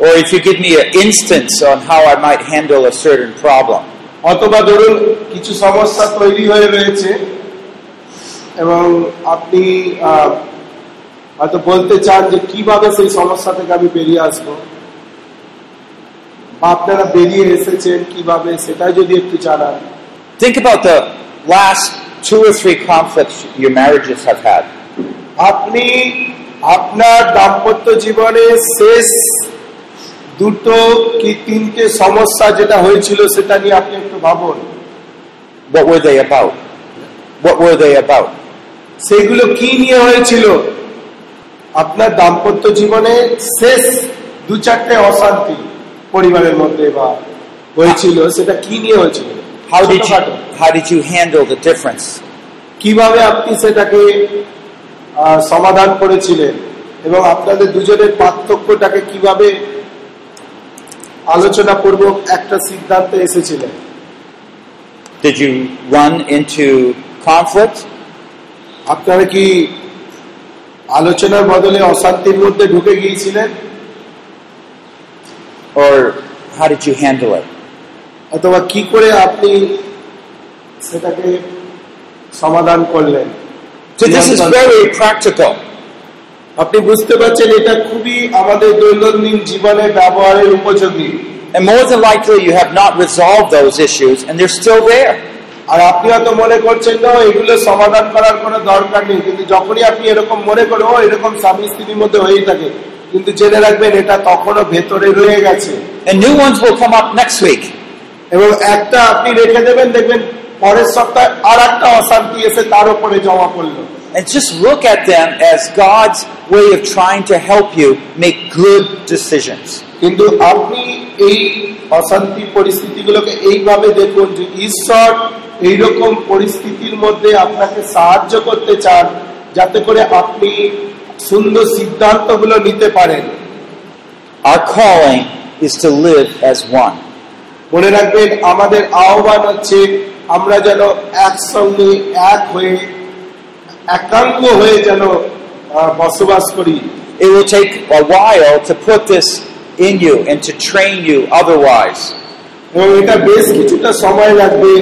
Speaker 3: Or if you give me an instance on how I might handle a certain problem.
Speaker 4: অথবা ধরুন কিছু সমস্যা তৈরি হয়ে রয়েছে এবং আপনি হয়তো বলতে চান যে কীভাবে সেই সমস্যা থেকে আমি বেরিয়ে আসব বা আপনারা বেরিয়ে এসেছেন কীভাবে সেটা যদি একটু জানান
Speaker 3: Think about the last two or three conflicts your marriages have had.
Speaker 4: আপনি আপনার দাম্পত্য জীবনে শেষ দুটো কি তিনটে সমস্যা যেটা হয়েছিল সেটা নিয়ে আপনি একটু ভাবুন
Speaker 3: What were they about? What were they about?
Speaker 4: সেগুলো কি নিয়ে হয়েছিল আপনার দাম্পত্য জীবনে শেষ দু চারটে অশান্তি পরিবারের মধ্যে বা হয়েছিল সেটা কি নিয়ে হয়েছিল
Speaker 3: How did you
Speaker 4: ছোটখাটো।
Speaker 3: how did you handle the difference?
Speaker 4: কীভাবে আপনি সেটাকে সমাধান করেছিলেন এবং আপনাদের দুজনের পার্থক্যটাকে কীভাবে আলোচনা পূর্বক একটা সিদ্ধান্তে এসেছিলেন
Speaker 3: Did you run into conflict?
Speaker 4: আপনারা কি আলোচনার বদলে অশান্তির মধ্যে ঢুকে গিয়েছিলেন
Speaker 3: Or how did you handle it?
Speaker 4: অথবা কি করে আপনি সেটাকে সমাধান করলেন
Speaker 3: So this is very practical.
Speaker 4: আপনি বুঝতে পারছেন এটা খুবই আমাদের দৈনন্দিন জীবনে ব্যবহারের উপযোগী
Speaker 3: And more than likely, you have not resolved those issues and they're still there.
Speaker 4: আর আপনি হয়তো মনে করছেন না এগুলো সমাধান করার কোনো দরকার নেই কিন্তু যখনই আপনি এরকম মনে করেন ও এরকম স্বামী স্ত্রীর মধ্যে হয়েই থাকে কিন্তু জেনে রাখবেন এটা তখনও ভেতরে রয়ে গেছে
Speaker 3: And new ones will come up next week.
Speaker 4: এবং একটা আপনি রেখে দেবেন দেখবেন পরের সপ্তাহে আর একটা অশান্তি এসে তার উপরে জমা পড়ল
Speaker 3: And just look at them as God's way of trying to help you make good decisions.
Speaker 4: কিন্তু আপনি এই অশান্তি পরিস্থিতিগুলোকে এইভাবে দেখুন যে ঈশ্বর এইরকম পরিস্থিতির মধ্যে আপনাকে সাহায্য করতে চান যাতে করে আপনি সুন্দর সিদ্ধান্তগুলো নিতে পারেন
Speaker 3: Our calling is to live as one.
Speaker 4: মনে রাখবেন আমাদের আহ্বান হচ্ছে আমরা যেন একসঙ্গে এক হয়ে একাঙ্গ হয়ে যেন বসবাস করি
Speaker 3: It will take a while to put this in you and to train you otherwise.
Speaker 4: এবং এটা বেশ কিছুটা সময় লাগবে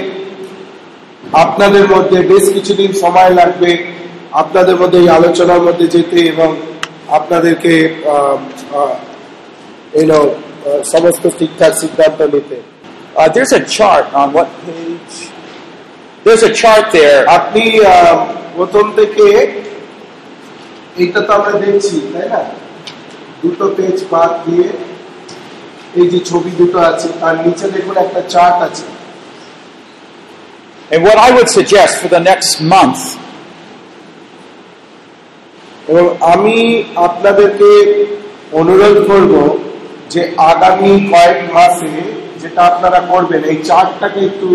Speaker 4: আপনাদের মধ্যে বেশ কিছুদিন সময় লাগবে আপনাদের মধ্যে এই আলোচনার মধ্যে যেতে এবং আপনাদেরকে সমস্ত ঠিকঠাক সিদ্ধান্ত নিতে
Speaker 3: Uh, there's a chart on what page? There's a chart there.
Speaker 4: আপনি প্রথম থেকে এইটা তো আমরা দেখছি তাই না দুটো পেজ বাদ দিয়ে এই যে ছবি দুটো আছে তার নিচে দেখুন একটা চার্ট আছে
Speaker 3: And what I would suggest for the next month
Speaker 4: এবং আমি আপনাদেরকে অনুরোধ করব যে আগামী কয়েক মাসে যেটা আপনারা করবেন এই চার্টটাকে একটু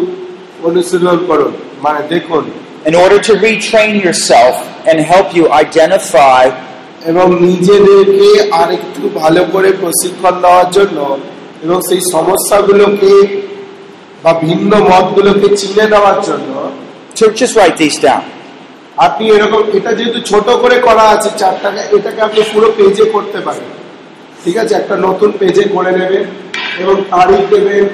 Speaker 4: অনুশীলন করুন। মানে দেখুন।
Speaker 3: in order to retrain yourself and help you identify
Speaker 4: এবং নিজেদেরকে আরেকটু ভালো করে প্রশিক্ষণ দেওয়ার জন্য এবং সেই সমস্যাগুলোকে বা ভিন্ন মতগুলোকে চিনে নেওয়ার জন্য
Speaker 3: just write these down.
Speaker 4: আপনি এরকম এটা যেহেতু ছোট করে করা আছে চারটাকে এটাকে আপনি পুরো পেজে করতে পারেন। ঠিক আছে? একটা নতুন পেজে করে নেবেন এবং তারিখ দেবেন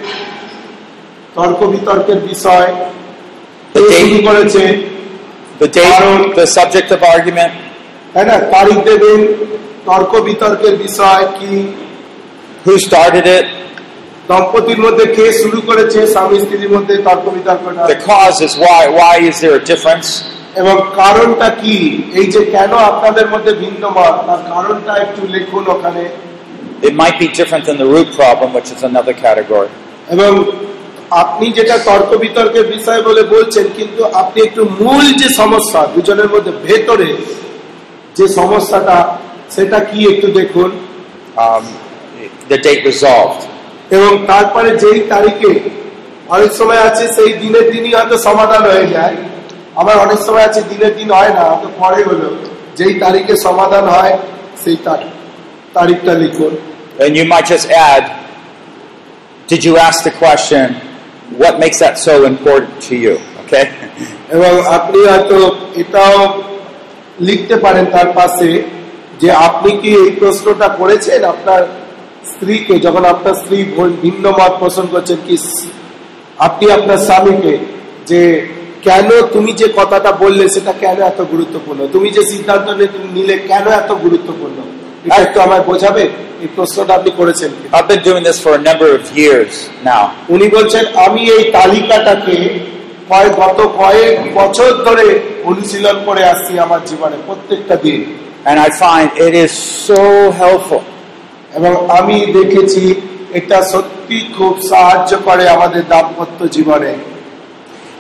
Speaker 4: তর্ক বিতর্কের বিষয় করেছে
Speaker 3: the date, the subject of argument,
Speaker 4: তাই না তারিখ দেবেন তর্ক বিতর্কের বিষয় কি?
Speaker 3: Who started it,
Speaker 4: দম্পতির মধ্যে কে শুরু করেছে স্বামী স্ত্রীর মধ্যে তর্ক বিতর্কটা
Speaker 3: the causes, why, why is there a difference?
Speaker 4: এবং কারণটা কি এই যে কেন আপনাদের মধ্যে ভিন্ন মত তার কারণটা একটু লিখুন ওখানে
Speaker 3: It might be different than the root problem, which is another category.
Speaker 4: এবং আপনি যেটা তর্ক বিতর্কের বিষয় বলে বলছেন কিন্তু আপনি একটু মূল যে সমস্যা দুজনের মধ্যে ভেতরে যে সমস্যাটা সেটা কি একটু দেখুন
Speaker 3: Um, the date resolved.
Speaker 4: এবং তারপরে যেই তারিখে অনেক সময় আছে সেই দিনের দিনই হয়তো সমাধান হয়ে যায় আবার অনেক সময় আছে দিনের দিন হয় না হয়তো পরে হলো যেই তারিখে সমাধান হয় সেই তারিখ তারিখটা লিখুন
Speaker 3: And you might just add, did you ask the question, what makes that so important to you? Okay?
Speaker 4: এবং আপনি হয়তো এটাও লিখতে পারেন তার পাশে যে আপনি কি এই প্রশ্নটা করেছেন আপনার স্ত্রীকে যখন আপনার স্ত্রী ভিন্ন মত পোষণ করছেন কি আপনি আপনার স্বামীকে যে কেন তুমি যে কথাটা বললে সেটা কেন এত গুরুত্বপূর্ণ তুমি যে সিদ্ধান্ত নিলে কেন এত গুরুত্বপূর্ণ এটা একটু আমায় বোঝাবে এই প্রশ্নটা আপনি করেছেন কি?
Speaker 3: I've been doing this for a number of years now.
Speaker 4: উনি বলছেন আমি এই তালিকাটাকে কয়েক গত কয়েক বছর ধরে অনুশীলন করে আসছি আমার জীবনে প্রত্যেকটা দিন
Speaker 3: And I find it is so helpful.
Speaker 4: এবং আমি দেখেছি এটা সত্যি খুব সাহায্য করে আমাদের দাম্পত্য জীবনে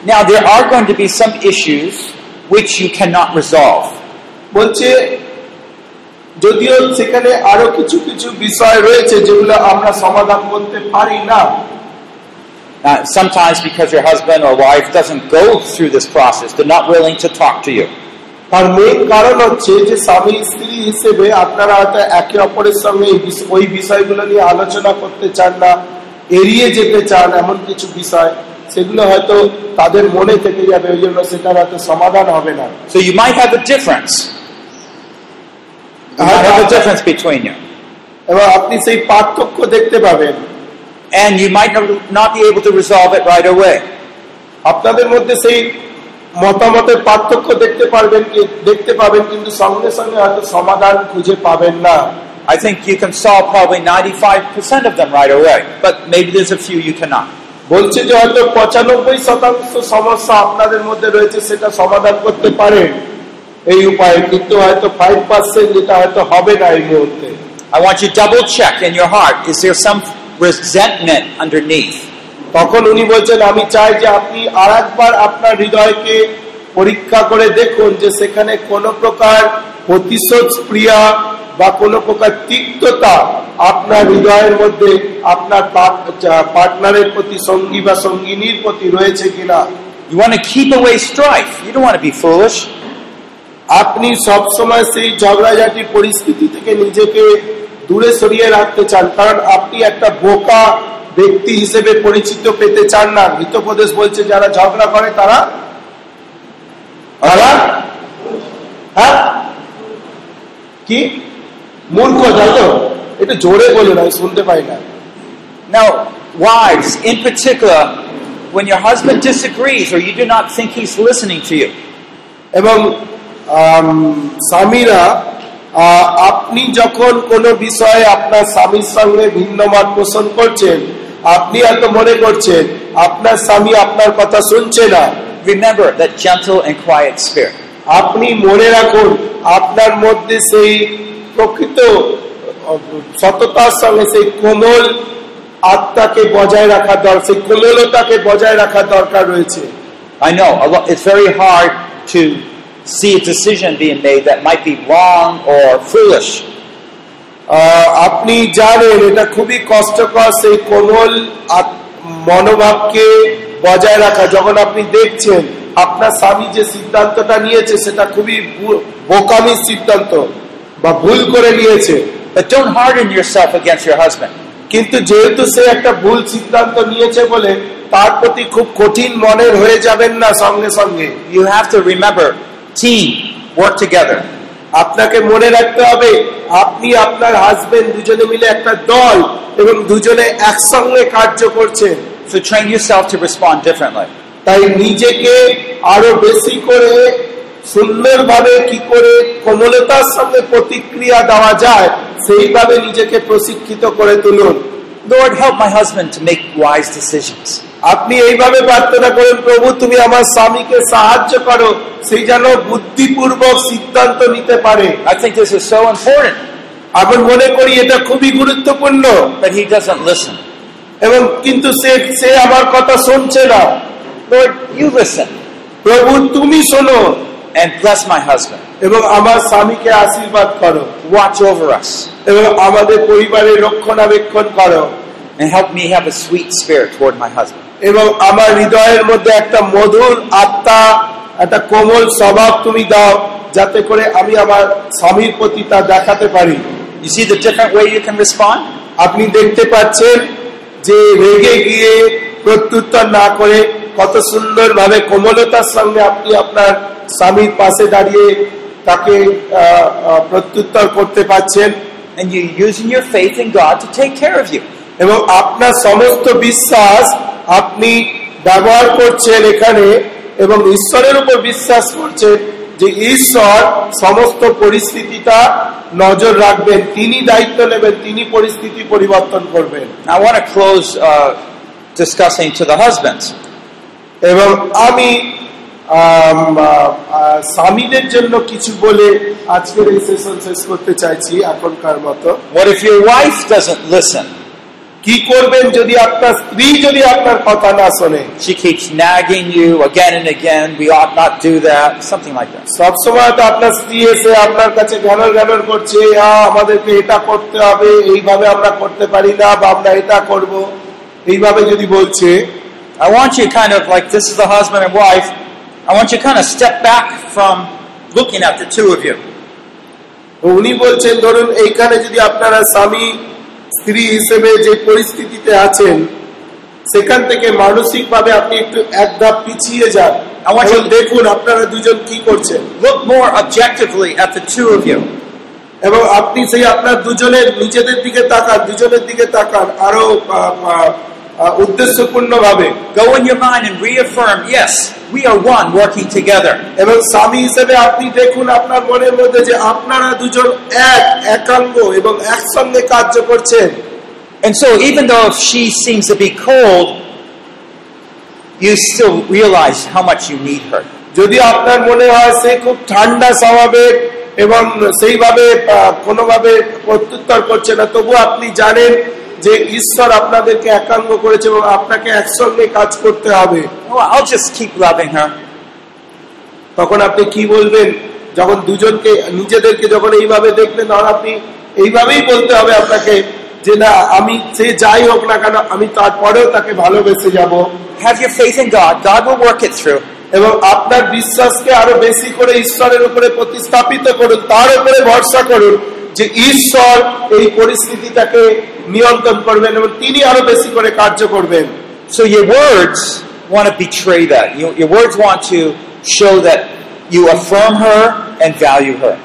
Speaker 3: Now, there are going to be some issues which you cannot resolve.
Speaker 4: বলছে যদিও সেখানে আরো কিছু কিছু বিষয় রয়েছে যেগুলো আমরা সমাধান করতে পারি না
Speaker 3: Uh, sometimes because your husband or wife doesn't go through this process, they're not willing to talk to you.
Speaker 4: তার মেন কারণ হচ্ছে যে স্বামী স্ত্রী হিসেবে আপনারা হয়তো একে অপরের সঙ্গে ওই বিষয়গুলো নিয়ে আলোচনা করতে চান না এড়িয়ে যেতে চান এমন কিছু বিষয় সেগুলো হয়তো তাদের মনে থেকে যাবে ওই জন্য সেটার হয়তো সমাধান হবে না।
Speaker 3: Might have a difference. Between
Speaker 4: এবং আপনি সেই পার্থক্য দেখতে পাবেন।
Speaker 3: And you might not- not be able to resolve it right away.
Speaker 4: আপনাদের মধ্যে সেই মতামতের পার্থক্য দেখতে পারবেন কি দেখতে পাবেন কিন্তু সঙ্গে সঙ্গে হয়তো সমাধান খুঁজে পাবেন না
Speaker 3: I think you can solve probably 95% of them right away, but maybe there's a few you cannot.
Speaker 4: বলছে যে হয়তো পঁচানব্বই শতাংশ সমস্যা আপনাদের মধ্যে রয়েছে সেটা সমাধান করতে পারেন এই উপায়ে কিন্তু হয়তো ফাইভ পার্সেন্ট যেটা হয়তো হবে না এই মুহূর্তে
Speaker 3: I want you to double check in your heart is there some resentment underneath?
Speaker 4: তখন উনি বলছেন আমি চাই যে আপনি আর একবার আপনার হৃদয়কে পরীক্ষা করে দেখুন যে সেখানে কোন প্রকার প্রতিশোধ ক্রিয়া বা কোন প্রকার তিক্ততা আপনার হৃদয়ের মধ্যে আপনার পার্টনারের প্রতি সঙ্গী বা সঙ্গিনীর প্রতি রয়েছে কিনা
Speaker 3: You want to keep away strife. You don't want to be foolish.
Speaker 4: আপনি সব সময় সেই ঝগড়াঝাটি পরিস্থিতি থেকে নিজেকে দূরে সরিয়ে রাখতে চান কারণ আপনি একটা বোকা ব্যক্তি হিসেবে পরিচিত পেতে চান না। হিতোপদেশ বলছে যারা ঝগড়া করে তারা হ্যাঁ? কি? মূর্খ তাই তো? একটু জোরে বলুন আমি শুনতে পাই না।
Speaker 3: Now, wives, in particular, when your husband disagrees or you do not think he's listening to you,
Speaker 4: এবং স্বামীরা আপনি যখন কোনো বিষয়ে আপনার স্বামীর সঙ্গে ভিন্ন মত পোষণ করছেন আপনি হয়তো মনে করছেন আপনার স্বামী আপনার কথা শুনছে না
Speaker 3: remember that gentle and quiet spirit.
Speaker 4: আপনি মনে রাখুন আপনার মধ্যে সেই প্রকৃত সততার সঙ্গে সেই কোমল আত্মাকে বজায় রাখা দরকার সেই কোমলতাকে বজায় রাখা দরকার রয়েছে
Speaker 3: I know it's very hard to see a decision being made that might be wrong or foolish.
Speaker 4: আপনি জানেন এটা খুবই কষ্টকর সেই কোমল মনোভাবকে বজায় রাখা যখন আপনি দেখছেন আপনার স্বামী যে সিদ্ধান্তটা নিয়েছে সেটা খুবই বু- বোকামির সিদ্ধান্ত বা ভুল করে নিয়েছে
Speaker 3: But don't harden yourself against your husband.
Speaker 4: কিন্তু যেহেতু সে একটা ভুল সিদ্ধান্ত নিয়েছে বলে তার প্রতি খুব কঠিন মনের হয়ে যাবেন না সঙ্গে সঙ্গে
Speaker 3: You have to remember, team, work together.
Speaker 4: আপনাকে মনে রাখতে হবে আপনি আপনার হাজবেন্ড দুজনে মিলে একটা দল এবং দুজনে একসঙ্গে কার্য করছেন
Speaker 3: So train yourself to respond differently.
Speaker 4: তাই নিজেকে আরও বেশি করে সুন্দরভাবে কি করে কোমলতার সঙ্গে প্রতিক্রিয়া দেওয়া যায় সেইভাবে নিজেকে প্রশিক্ষিত করে তুলুন
Speaker 3: Lord, help my husband to make wise decisions.
Speaker 4: আপনি এইভাবে প্রার্থনা করেন প্রভু তুমি আমার স্বামীকে সাহায্য করো। সেই যেন বুদ্ধিপূর্বক সিদ্ধান্ত নিতে পারে।
Speaker 3: I think this is so important,
Speaker 4: আমি মনে করি এটা খুবই গুরুত্বপূর্ণ।
Speaker 3: but he doesn't listen.
Speaker 4: এবং কিন্তু সে সে আমার কথা শুনছে না।
Speaker 3: Lord, you listen
Speaker 4: প্রভু তুমি শোনো।
Speaker 3: and bless my husband.
Speaker 4: এবং আমার স্বামীকে আশীর্বাদ করো।
Speaker 3: Watch over us
Speaker 4: এবং আমাদের পরিবারের রক্ষণাবেক্ষণ করো।
Speaker 3: and help me have a sweet spirit toward my husband.
Speaker 4: এবং আমার হৃদয়ের মধ্যে একটা মধুর আত্মা একটা কোমল স্বভাব তুমি দাও যাতে করে আমি আমার স্বামীর প্রতি তা দেখাতে পারি
Speaker 3: You see the different way you can respond?
Speaker 4: আপনি দেখতে পাচ্ছেন যে রেগে গিয়ে প্রত্যুত্তর না করে কত সুন্দরভাবে কোমলতার সঙ্গে আপনি আপনার স্বামীর পাশে দাঁড়িয়ে তাকে প্রত্যুত্তর করতে পারছেন
Speaker 3: And you're using your faith in God to take care of you.
Speaker 4: এবং আপনার সমস্ত বিশ্বাস আপনি ব্যবহার করছেন এখানে এবং ঈশ্বরের উপর বিশ্বাস করছেন যে ঈশ্বর সমস্ত পরিস্থিতিটা নজর রাখবেন তিনি দায়িত্ব নেবেন তিনি পরিস্থিতি পরিবর্তন করবেন
Speaker 3: Now, I want to close uh, discussing to the husbands.
Speaker 4: এবং আমি স্বামীদের জন্য কিছু বলে আজকের এই সেশন শেষ করতে চাইছি এখনকার মতো
Speaker 3: What if your wife doesn't listen?
Speaker 4: কি করবেন যদি আপনার স্ত্রী যদি আপনার কথা না শোনে
Speaker 3: She keeps nagging you again and again. We ought not do that. Something like that.
Speaker 4: সবসময় তো আপনার স্ত্রী এসে আপনার কাছে ঘ্যানর ঘ্যানর করছে "আ, আমাদেরকে এটা করতে হবে এইভাবে আমরা করতে পারি না বা আমরা এটা করব এইভাবে যদি বলছে
Speaker 3: I want you kind of like this is the husband and wife. I want you kind of step back from looking at the two of you.
Speaker 4: উনি বলছেন ধরুন এইখানে যদি আপনারা স্বামী স্ত্রী হিসেবে যে পরিস্থিতিতে আছেন সেখান থেকে মানসিক ভাবে আপনি একটু এক ধাপ পিছিয়ে যান
Speaker 3: আমার
Speaker 4: এবং দেখুন আপনারা দুজন কি করছেন
Speaker 3: Look more objectively at the two of you.
Speaker 4: এবং আপনি সেই আপনার দুজনের নিজেদের দিকে তাকান দুজনের দিকে তাকান আরও আ, আ, আ, উদ্দেশ্যপূর্ণ ভাবে
Speaker 3: Go in your mind and reaffirm, yes, we are one working together.
Speaker 4: এবং স্বামী হিসেবে আপনি দেখুন আপনার মনের মধ্যে যে আপনারা দুজন এক একাঙ্গ এবং একসঙ্গে কার্য করছেন
Speaker 3: And so, even though if she seems to be cold, you still realize how much you need her.
Speaker 4: যদি আপনার মনে হয় সে খুব ঠান্ডা স্বভাবের এবং সেইভাবে আহ, কোনোভাবে প্রত্যুত্তর করছে না তবু আপনি জানেন যে ঈশ্বর আপনাদেরকে একাঙ্গ করেছে এবং আপনাকে একসঙ্গে কাজ করতে হবে
Speaker 3: Well, I'll just keep loving her.
Speaker 4: তখন আপনি কি বলবেন যখন দুজনকে নিজেদেরকে যখন এইভাবে দেখবেন তখন আপনি এইভাবেই বলতে হবে আপনাকে যে না আমি সে যাই হোক না কেন আমি তারপরেও তাকে ভালোবেসে যাব
Speaker 3: Have your faith in God. God will work it through.
Speaker 4: এবং আপনার বিশ্বাসকে আরও বেশি করে ঈশ্বরের উপরে প্রতিস্থাপিত করুন তার উপরে ভরসা করুন যে ঈশ্বর এই পরিস্থিতিটাকে নিয়ন্ত্রণ করবেন এবং তিনি আরও বেশি করে কার্য করবেন
Speaker 3: So your words want to betray that. You, your words want to show that you affirm her and value her.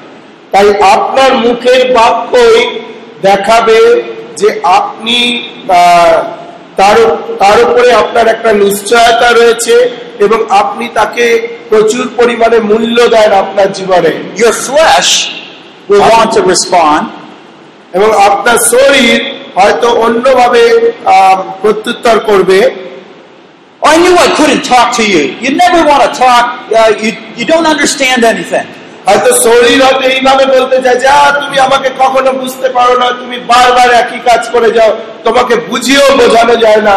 Speaker 4: তাই আপনার মুখের বাক্যই দেখাবে যে আপনি তার তার উপরে আপনার একটা নিশ্চয়তা রয়েছে এবং আপনি তাকে প্রচুর পরিমাণে মূল্য দেন আপনার জীবনে
Speaker 3: Your flesh will want to respond,
Speaker 4: এবং আপনার শরীর হয়তো অন্যভাবে প্রত্যুত্তর করবে
Speaker 3: I knew I couldn't talk to you. You never want to talk. Uh, you, you don't understand anything.
Speaker 4: হয়তো শরীর হয়তো এইভাবে বলতে চায় যে তুমি আমাকে কখনো বুঝতে পারো না তুমি বারবার একই কাজ করে যাও তোমাকে বুঝিয়েও বোঝানো যায় না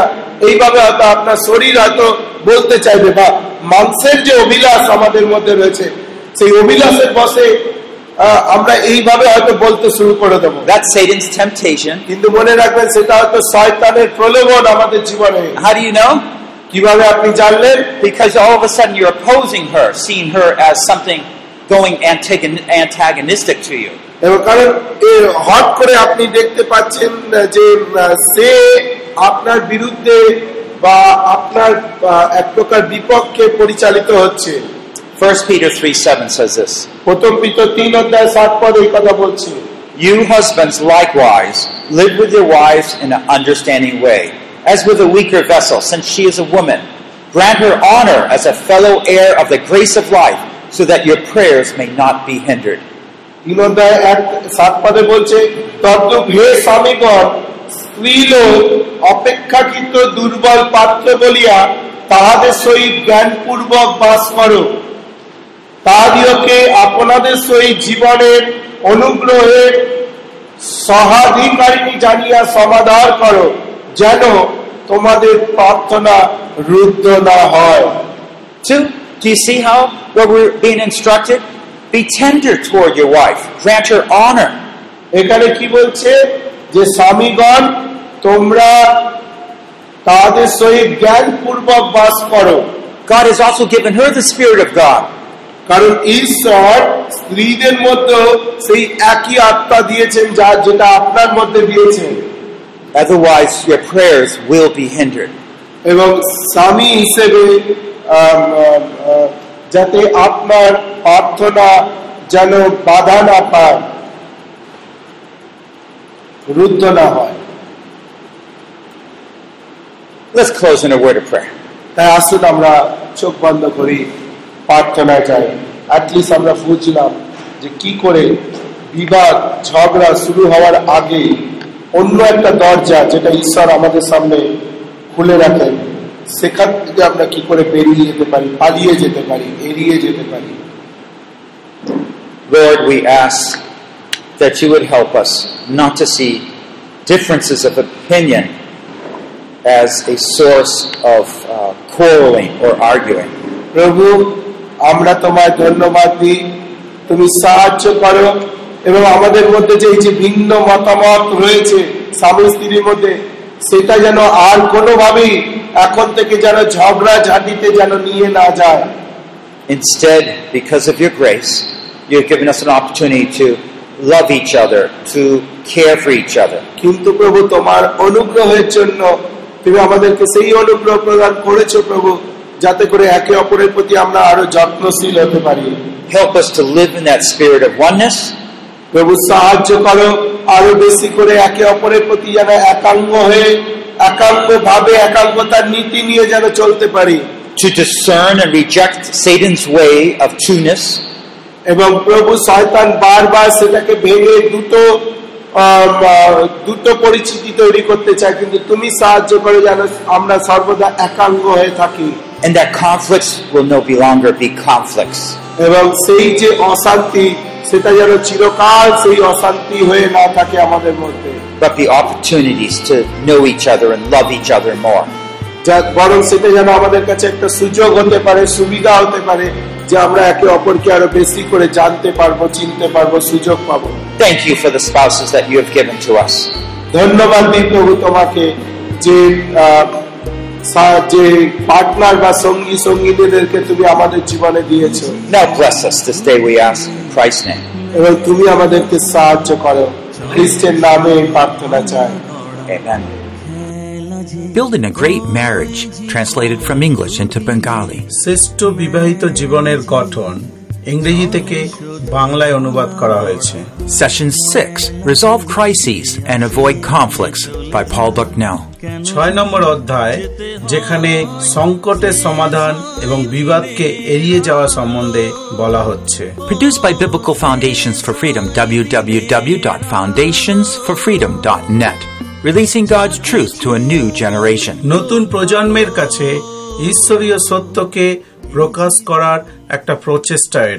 Speaker 4: এইভাবে হয়তো আপনার শরীর হয়তো বলতে চাইবে বা মাংসের যে অভিলাষ আমাদের মধ্যে রয়েছে সেই অভিলাষের বসে আমরা এইভাবে হয়তো বলতে শুরু করে দেবো
Speaker 3: That's Satan's temptation.
Speaker 4: কিন্তু মনে রাখবেন সেটা হয়তো শয়তানের প্রলোভন আমাদের জীবনে
Speaker 3: How do you know?
Speaker 4: কীভাবে আপনি জানলেন
Speaker 3: Because all of a sudden you're opposing her, seeing her as something going antagonistic to you.
Speaker 4: এবং কারণ হট করে আপনি দেখতে পাচ্ছেন যে সে আপনার বিরুদ্ধে বা আপনার এক প্রকার বিপক্ষে পরিচালিত হচ্ছে
Speaker 3: 1 Peter 3 7 says this
Speaker 4: প্রথম পিত তিন অধ্যায় সাত পদ এই কথা বলছি
Speaker 3: You husbands likewise live with your wives in an understanding way, as with a weaker vessel, since she is a woman. Grant her honor as a fellow heir of the grace of life, so that your prayers may not be hindered.
Speaker 4: তিন অধ্যায় এক সাত পদে বলছে তদ্রূপ হে স্বামীগণ স্ত্রীলোক অপেক্ষাকৃত দুর্বল পাত্র বলিয়া তাহাদের সহিত জ্ঞানপূর্বক বাস করো তাহাদিওকে আপনাদের সহিত জীবনের অনুগ্রহের সহাধিকারিণী জানিয়া সমাধান করো যেন তোমাদের প্রার্থনা রুদ্ধ না হয়
Speaker 3: Two, do you see how what we're being instructed? Be tender toward your wife. Grant her honor.
Speaker 4: এখানে কি বলছে যে স্বামীগণ তোমরা তাদের সহিত জ্ঞানপূর্বক বাস করো
Speaker 3: God has also given her the Spirit of God.
Speaker 4: কারণ ঈশ্বর স্ত্রীদের মধ্যে সেই একই আত্মা দিয়েছেন যা যেটা আপনার মধ্যে দিয়েছেন
Speaker 3: Otherwise, your prayers will be hindered.
Speaker 4: এবং স্বামী হিসেবে যাতে আপনার প্রার্থনা যেন বাধা না পায় রুদ্ধ না হয়
Speaker 3: Let's close in a word of prayer.
Speaker 4: তাই আসুন আমরা চোখ বন্ধ করি প্রার্থনায় যাই অ্যাটলিস্ট আমরা বুঝলাম যে কি করে বিবাদ ঝগড়া শুরু হওয়ার আগে অন্য একটা দরজা যেটা ঈশ্বর আমাদের সামনে খুলে রাখেন সেখান থেকে আমরা কি করে বেরিয়ে যেতে পারি পালিয়ে যেতে পারি এড়িয়ে যেতে পারি
Speaker 3: Lord, we ask that you would help us not to see differences of opinion as a source of uh, quarreling or arguing.
Speaker 4: প্রভু আমরা তোমায় ধন্যবাদ দিই। তুমি সাহায্য করো এবং আমাদের মধ্যে যে এই যে ভিন্ন মতামত রয়েছে স্বামী স্ত্রীর মধ্যে সেটা যেন আর কোনোভাবেই এখন থেকে যেন ঝগড়া ঝাঁটিতে যেন নিয়ে না যায়।
Speaker 3: Instead, because of your grace, you've given us an opportunity to love each other, to care for each other.
Speaker 4: কিন্তু প্রভু তোমার অনুগ্রহের জন্য তুমি আমাদেরকে সেই অনুগ্রহ প্রদান করেছ প্রভু। যাতে করে একে অপরের প্রতি আমরা আরও যত্নশীল হতে পারি।
Speaker 3: Help us to live in that spirit of oneness.
Speaker 4: প্রভু সাহায্য করো। আরও বেশি করে একে অপরের প্রতি যেন একাঙ্গ হয়ে একান্ত ভাবে একাগ্রতার নীতি নিয়ে যেন চলতে পারি।
Speaker 5: To discern and reject Satan's way of trueness,
Speaker 4: এবং প্রভু শয়তান বারবার সেটাকে ভেঙে দুটো দুটো পরিচিতি তৈরি করতে চায়। কিন্তু তুমি সাহায্য করে যেন আমরা সর্বদা একাঙ্গ হয়ে থাকি।
Speaker 5: and that conflicts will no longer be conflicts.
Speaker 4: এবং সেই যে অশান্তি সেটা যেন চিরকাল সেই অশান্তি হয়ে না থাকে আমাদের মধ্যে
Speaker 5: but be opportunities to know each other and love each other more.
Speaker 4: যা বরং সেটা যেন আমাদের কাছে একটা সুযোগ হতে পারে সুবিধা হতে পারে যে আমরা একে অপরকে আরো বেশি করে জানতে পারবো চিনতে পারবো সুযোগ পাবো
Speaker 5: Thank you for the spouses that you have given to us.
Speaker 4: ধন্যবাদ দিই প্রভু তোমাকে যে আহ, সা- যে পার্টনার বা সঙ্গী সঙ্গীদেরকে তুমি আমাদের জীবনে দিয়েছ
Speaker 5: Now bless us this day, we ask in Christ's name.
Speaker 4: এবং তুমি আমাদেরকে সাহায্য করো খ্রিস্টের নামে প্রার্থনা চাই
Speaker 5: Amen.
Speaker 3: Building a Great Marriage, translated from English into Bengali.
Speaker 2: শ্রেষ্ঠ বিবাহিত জীবনের গঠন ইংরেজি থেকে বাংলায় অনুবাদ করা হয়েছে।
Speaker 3: Session 6 resolve crisis and avoid conflicts by Paul Bucknell
Speaker 2: 6 নম্বর অধ্যায় যেখানে সংকটের সমাধান এবং বিবাদকে এড়িয়ে যাওয়া সম্বন্ধে বলা হচ্ছে।
Speaker 3: Produced by biblical foundations for freedom www.foundationsforfreedom.net releasing god's truth to a new generation
Speaker 2: নতুন প্রজন্মের কাছে ঈশ্বরীয় সত্যকে প্রকাশ করার একটা প্রচেষ্টা